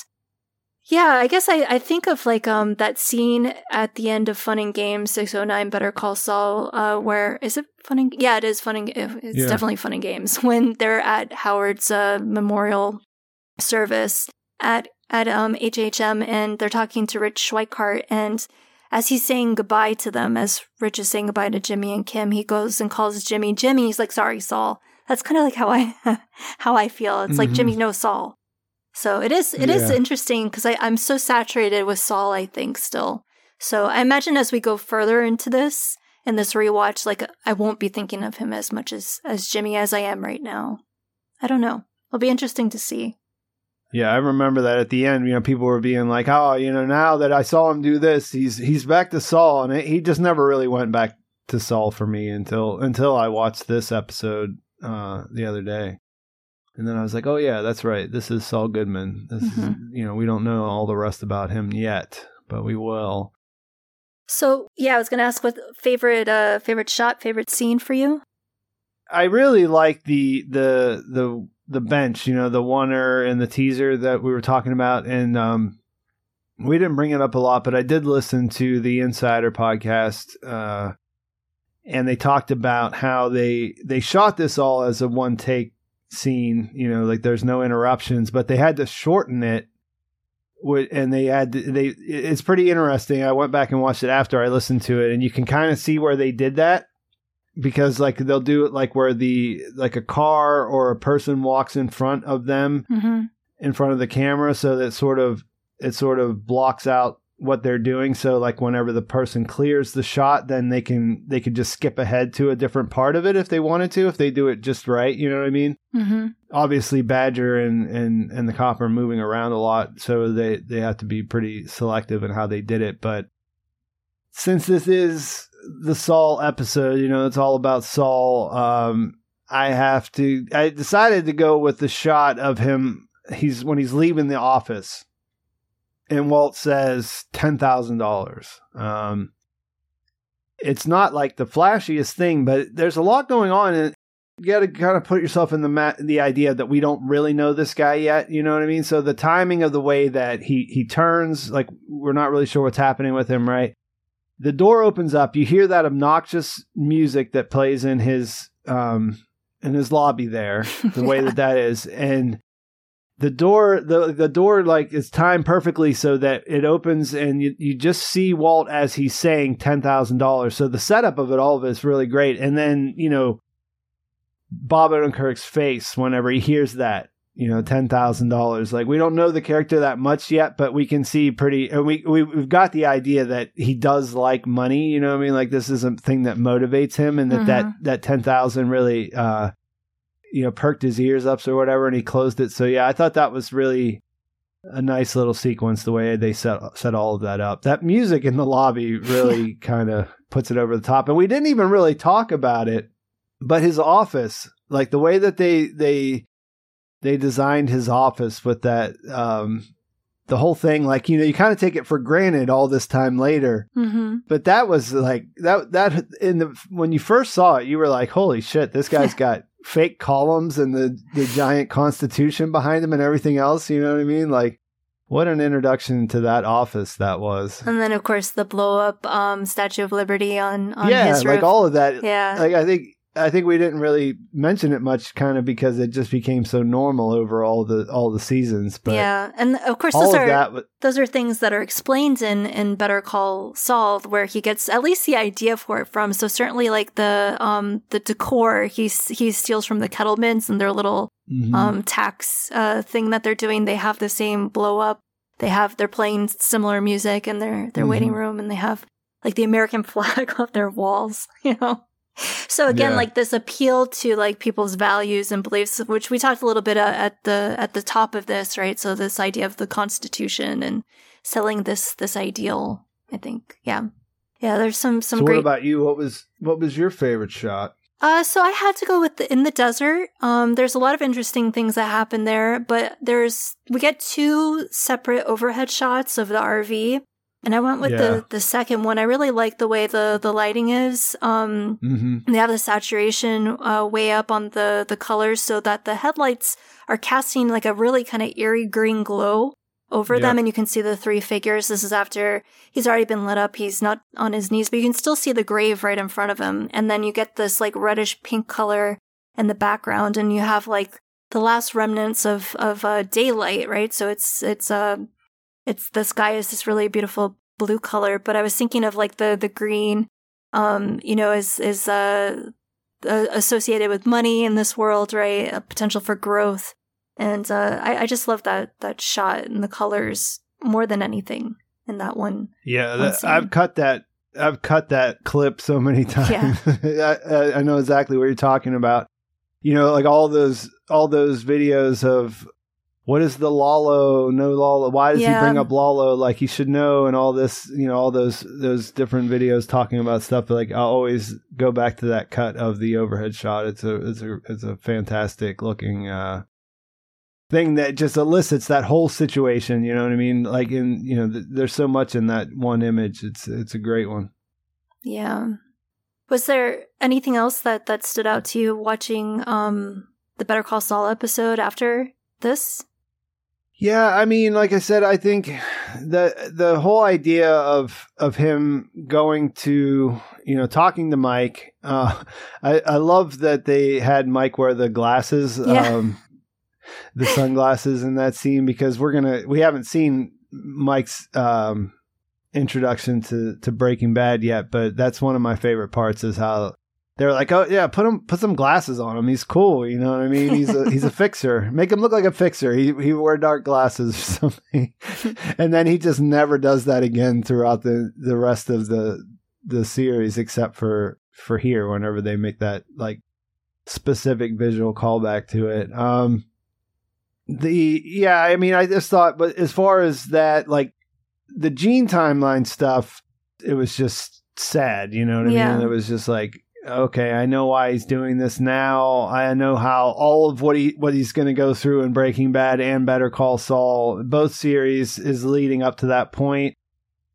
yeah, I guess I, I think of like um that scene at the end of Fun and Games 609 Better Call Saul, uh, where is it Fun and yeah, it is Fun and it's Yeah. definitely Fun and Games when they're at Howard's uh, memorial service at at um HHM and they're talking to Rich Schweikart and as he's saying goodbye to them, as Rich is saying goodbye to Jimmy and Kim, he goes and calls Jimmy Jimmy. He's like, "Sorry, Saul." That's kind of like how I how I feel. It's like Mhm. Jimmy knows Saul. So it is it is Yeah. interesting because I'm so saturated with Saul. I think still. So I imagine as we go further into this in this rewatch, like I won't be thinking of him as much as as Jimmy as I am right now. I don't know. It'll be interesting to see. Yeah, I remember that at the end, you know, people were being like, "Oh, you know, now that I saw him do this, he's he's back to Saul," and it, he just never really went back to Saul for me until until I watched this episode uh, the other day, and then I was like, "Oh yeah, that's right. This is Saul Goodman. This is Mhm. you know, we don't know all the rest about him yet, but we will." So yeah, I was gonna ask what favorite uh favorite shot, favorite scene for you. I really like the the the the bench, you know, the oner and the teaser that we were talking about, and um, we didn't bring it up a lot, but I did listen to the Insider podcast, uh, and they talked about how they they shot this all as a one take scene, you know, like there's no interruptions, but they had to shorten it. And they had they. It's pretty interesting. I went back and watched it after I listened to it, and you can kind of see where they did that because like they'll do it like where the like a car or a person walks in front of them Mm-hmm. in front of the camera so that sort of it sort of blocks out what they're doing so like whenever the person clears the shot then they can they could just skip ahead to a different part of it if they wanted to if they do it just right you know what i mean Mm-hmm. obviously badger and and and the cop are moving around a lot so they they have to be pretty selective in how they did it but since this is the saul episode you know it's all about saul um i have to i decided to go with the shot of him he's when he's leaving the office and walt says $10000 um it's not like the flashiest thing but there's a lot going on and you got to kind of put yourself in the ma- the idea that we don't really know this guy yet. You know what I mean? So the timing of the way that he he turns, like we're not really sure what's happening with him. Right? The door opens up. You hear that obnoxious music that plays in his um in his lobby there, the way that that is, and the door the the door like is timed perfectly so that it opens and you, you just see Walt as he's saying ten thousand dollars. So the setup of it all of it is really great. And then, you know, Bob Odenkirk's face whenever he hears that, you know, ten thousand dollars. Like we don't know the character that much yet, but we can see pretty and we, we we've got the idea that he does like money, you know what I mean? Like this is a thing that motivates him and that that, that ten thousand really uh you know, perked his ears up or whatever, and he closed it. So yeah, I thought that was really a nice little sequence the way they set set all of that up. That music in the lobby really kind of puts it over the top. And we didn't even really talk about it, but his office, like the way that they they they designed his office with that um the whole thing like you know you kind of take it for granted all this time later. Mm-hmm. but that was like that that in the when you first saw it you were like holy shit this guy's got fake columns and the the giant constitution behind him and everything else you know what i mean? Like what an introduction to that office that was. And then, of course, the blow up um, Statue of Liberty on, on yeah like all of that. Yeah. like i think i think we didn't really mention it much kind of because it just became so normal over all the all the seasons but yeah, and of course, those of are that those are things that are explained in in Better Call Saul, where he gets at least the idea for it from. So certainly, like the um the decor, he he steals from the Kettlemans and their little Mhm. um tax uh thing that they're doing. They have the same blow up. They have they're playing similar music in their their waiting Mhm. room, and they have like the American flag on their walls. You know. So again, Yeah. like this appeal to like people's values and beliefs, which we talked a little bit uh, at the at the top of this, right? So this idea of the Constitution and selling this this ideal, I think, yeah, yeah. There's some some so great. what about you what was what was your favorite shot Uh, so I had to go with the, in the desert. Um, there's a lot of interesting things that happen there, but there's we get two separate overhead shots of the RV, and I went with Yeah. the the second one. I really like the way the the lighting is. Um, mm-hmm. they have the saturation uh, way up on the the colors, so that the headlights are casting like a really kind of eerie green glow over them, and you can see the three figures. This is after he's already been lit up. He's not on his knees, but you can still see the grave right in front of him. And then you get this like reddish pink color in the background, and you have like the last remnants of of uh, daylight, right? So it's it's uh it's the sky is this really beautiful blue color. But I was thinking of like the the green, um, you know, is is uh, uh associated with money in this world, right? A potential for growth. And uh, I, I just love that that shot and the colors more than anything in that one. Yeah, that, scene. I've cut that. I've cut that clip so many times. I, I, I know exactly what you're talking about. You know, like all those all those videos of what is the Lalo, no Lalo, why does Yeah. he bring up Lalo? Like he should know, and all this. You know, all those those different videos talking about stuff. Like I always go back to that cut of the overhead shot. It's a it's a it's a fantastic looking. uh thing that just elicits that whole situation you know what i mean like in you know th- there's so much in that one image it's it's a great one Yeah. Was there anything else that that stood out to you watching um the Better Call Saul episode after this? Yeah i mean like i said i think the the whole idea of of him going to you know talking to mike uh i i love that they had mike wear the glasses Yeah. um the sunglasses in that scene because we're gonna we haven't seen mike's um introduction to to breaking bad yet but that's one of my favorite parts is how they're like oh yeah put him put some glasses on him he's cool. You know what i mean? He's a he's a fixer. Make him look like a fixer. He he wear dark glasses or something. And then he just never does that again throughout the the rest of the the series except for for here whenever they make that like specific visual callback to it. Um the yeah i mean i just thought but as far as that like the gene timeline stuff it was just sad. You know what i Yeah. mean it was just like okay i know why he's doing this now. I know how all of what he what he's going to go through in breaking bad and better call saul both series is leading up to that point.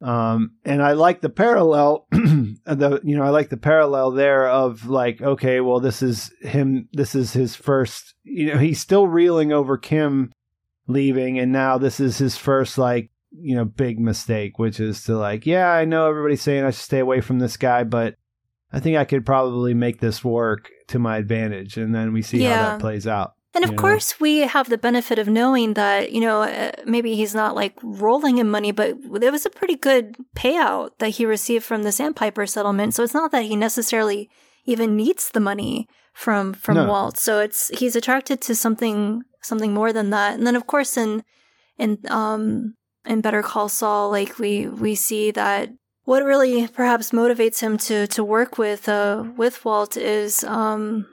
Um and i like the parallel the you know i like the parallel there of like okay well this is him this is his first you know he's still reeling over kim leaving and now this is his first like you know big mistake which is to like yeah i know everybody's saying i should stay away from this guy but i think i could probably make this work to my advantage, and then we see how that plays out. And of you know? course, we have the benefit of knowing that, you know, uh, maybe he's not like rolling in money, but there was a pretty good payout that he received from the Sandpiper settlement. So it's not that he necessarily even needs the money from from No. Walt. So it's he's attracted to something something more than that. And then of course in in um in Better Call Saul, like we we see that what really perhaps motivates him to to work with uh with Walt is um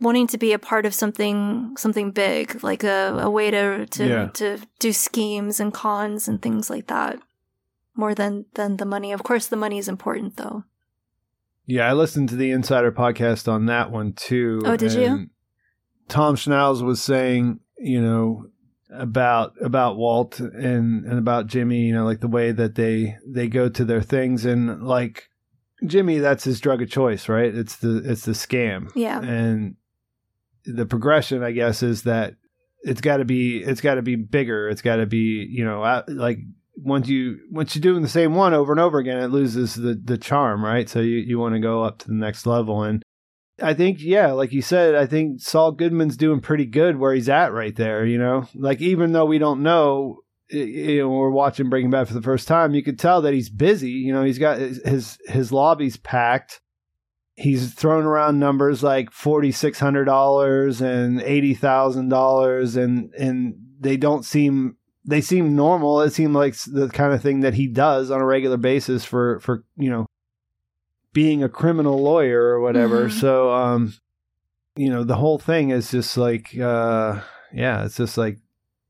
wanting to be a part of something something big, like a, a way to to Yeah. to do schemes and cons and things like that. More than than the money. Of course the money is important though. Yeah, I listened to the Insider podcast on that one too. Oh, did you? Tom Schnauz was saying, you know, about about Walt and and about Jimmy, you know, like the way that they they go to their things and like Jimmy, that's his drug of choice, right? It's the it's the scam. Yeah. And the progression, I guess, is that it's got to be it's got to be bigger. It's got to be, you know, uh, like once you once you're doing the same one over and over again, it loses the the charm, right? So you you want to go up to the next level, and I think yeah, like you said, I think Saul Goodman's doing pretty good where he's at right there. You know, like even though we don't know. You know, we're watching Breaking Bad for the first time. You could tell that he's busy. You know, he's got his his, his lobby's packed. He's throwing around numbers like forty six hundred dollars and eighty thousand dollars, and and they don't seem they seem normal. It seemed like the kind of thing that he does on a regular basis for for you know being a criminal lawyer or whatever. Mhm. So um, you know, the whole thing is just like uh, yeah, it's just like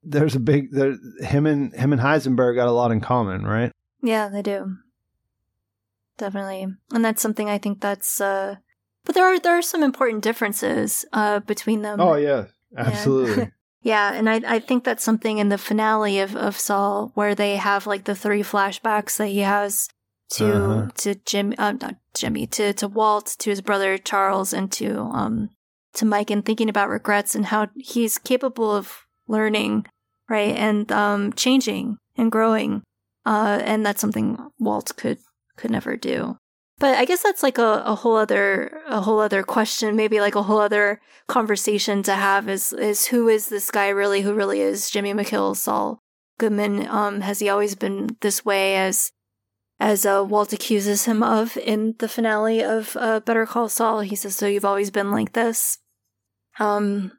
there's a big there, him and him and Heisenberg got a lot in common, right? Yeah, they do. Definitely. And that's something I think that's uh but there are there are some important differences uh between them. Oh yeah, absolutely. Yeah, and I I think that's something in the finale of of Saul where they have like the three flashbacks that he has to Uh-huh. to Jim uh, not Jimmy to to Walt to his brother Charles and to um to Mike and thinking about regrets and how he's capable of learning right and um changing and growing uh and that's something Walt could could never do. But I guess that's like a, a whole other a whole other question, maybe like a whole other conversation to have is is who is this guy really? Who really is Jimmy McGill, Saul Goodman? Um, has he always been this way as as uh, Walt accuses him of in the finale of uh, Better Call Saul? He says, "So you've always been like this." Um,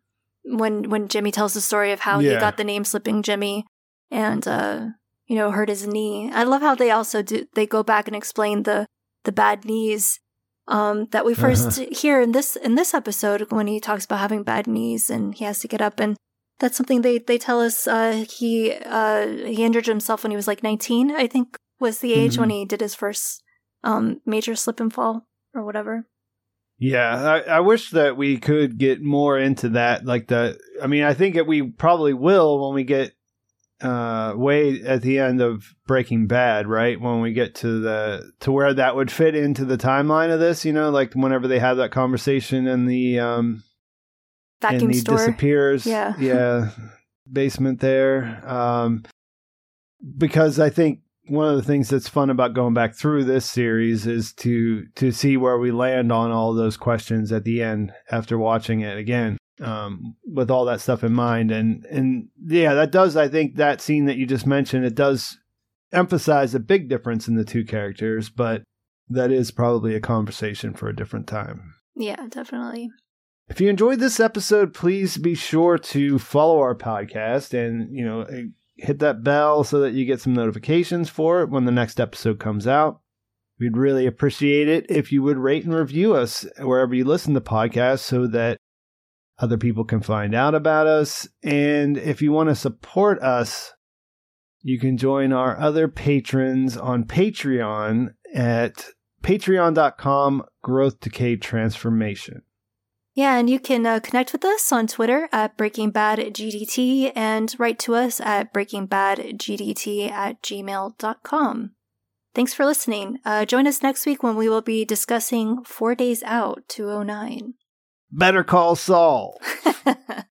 when when Jimmy tells the story of how he got the name Slipping Jimmy, and uh, you know hurt his knee. I love how they also do. They go back and explain the the bad knees um, that we 1st hear in this in this episode when he talks about having bad knees and he has to get up and that's something they they tell us uh, he uh, he injured himself when he was like 19 I think was the age when he did his first um, major slip and fall or whatever. Yeah, I, I wish that we could get more into that. Like the, I mean, I think that we probably will when we get uh way at the end of Breaking Bad, right? When we get to the to where that would fit into the timeline of this, you know, like whenever they have that conversation in the um Vacuum and he store. disappears. Yeah. yeah, basement there. Um, because I think one of the things that's fun about going back through this series is to to see where we land on all those questions at the end after watching it again. Um, with all that stuff in mind, and and yeah, that does. I think that scene that you just mentioned, it does emphasize a big difference in the two characters, but that is probably a conversation for a different time. Yeah, definitely. If you enjoyed this episode, please be sure to follow our podcast and, you know, hit that bell so that you get some notifications for it when the next episode comes out. We'd really appreciate it if you would rate and review us wherever you listen to podcasts so that other people can find out about us. And if you want to support us, you can join our other patrons on Patreon at patreon.com growth decay transformation. Yeah, and you can uh, connect with us on Twitter at Breaking Bad GDT and write to us at breakingbadgdt at gmail.com. Thanks for listening. Uh, join us next week when we will be discussing Four Days Out 209. Better call Saul.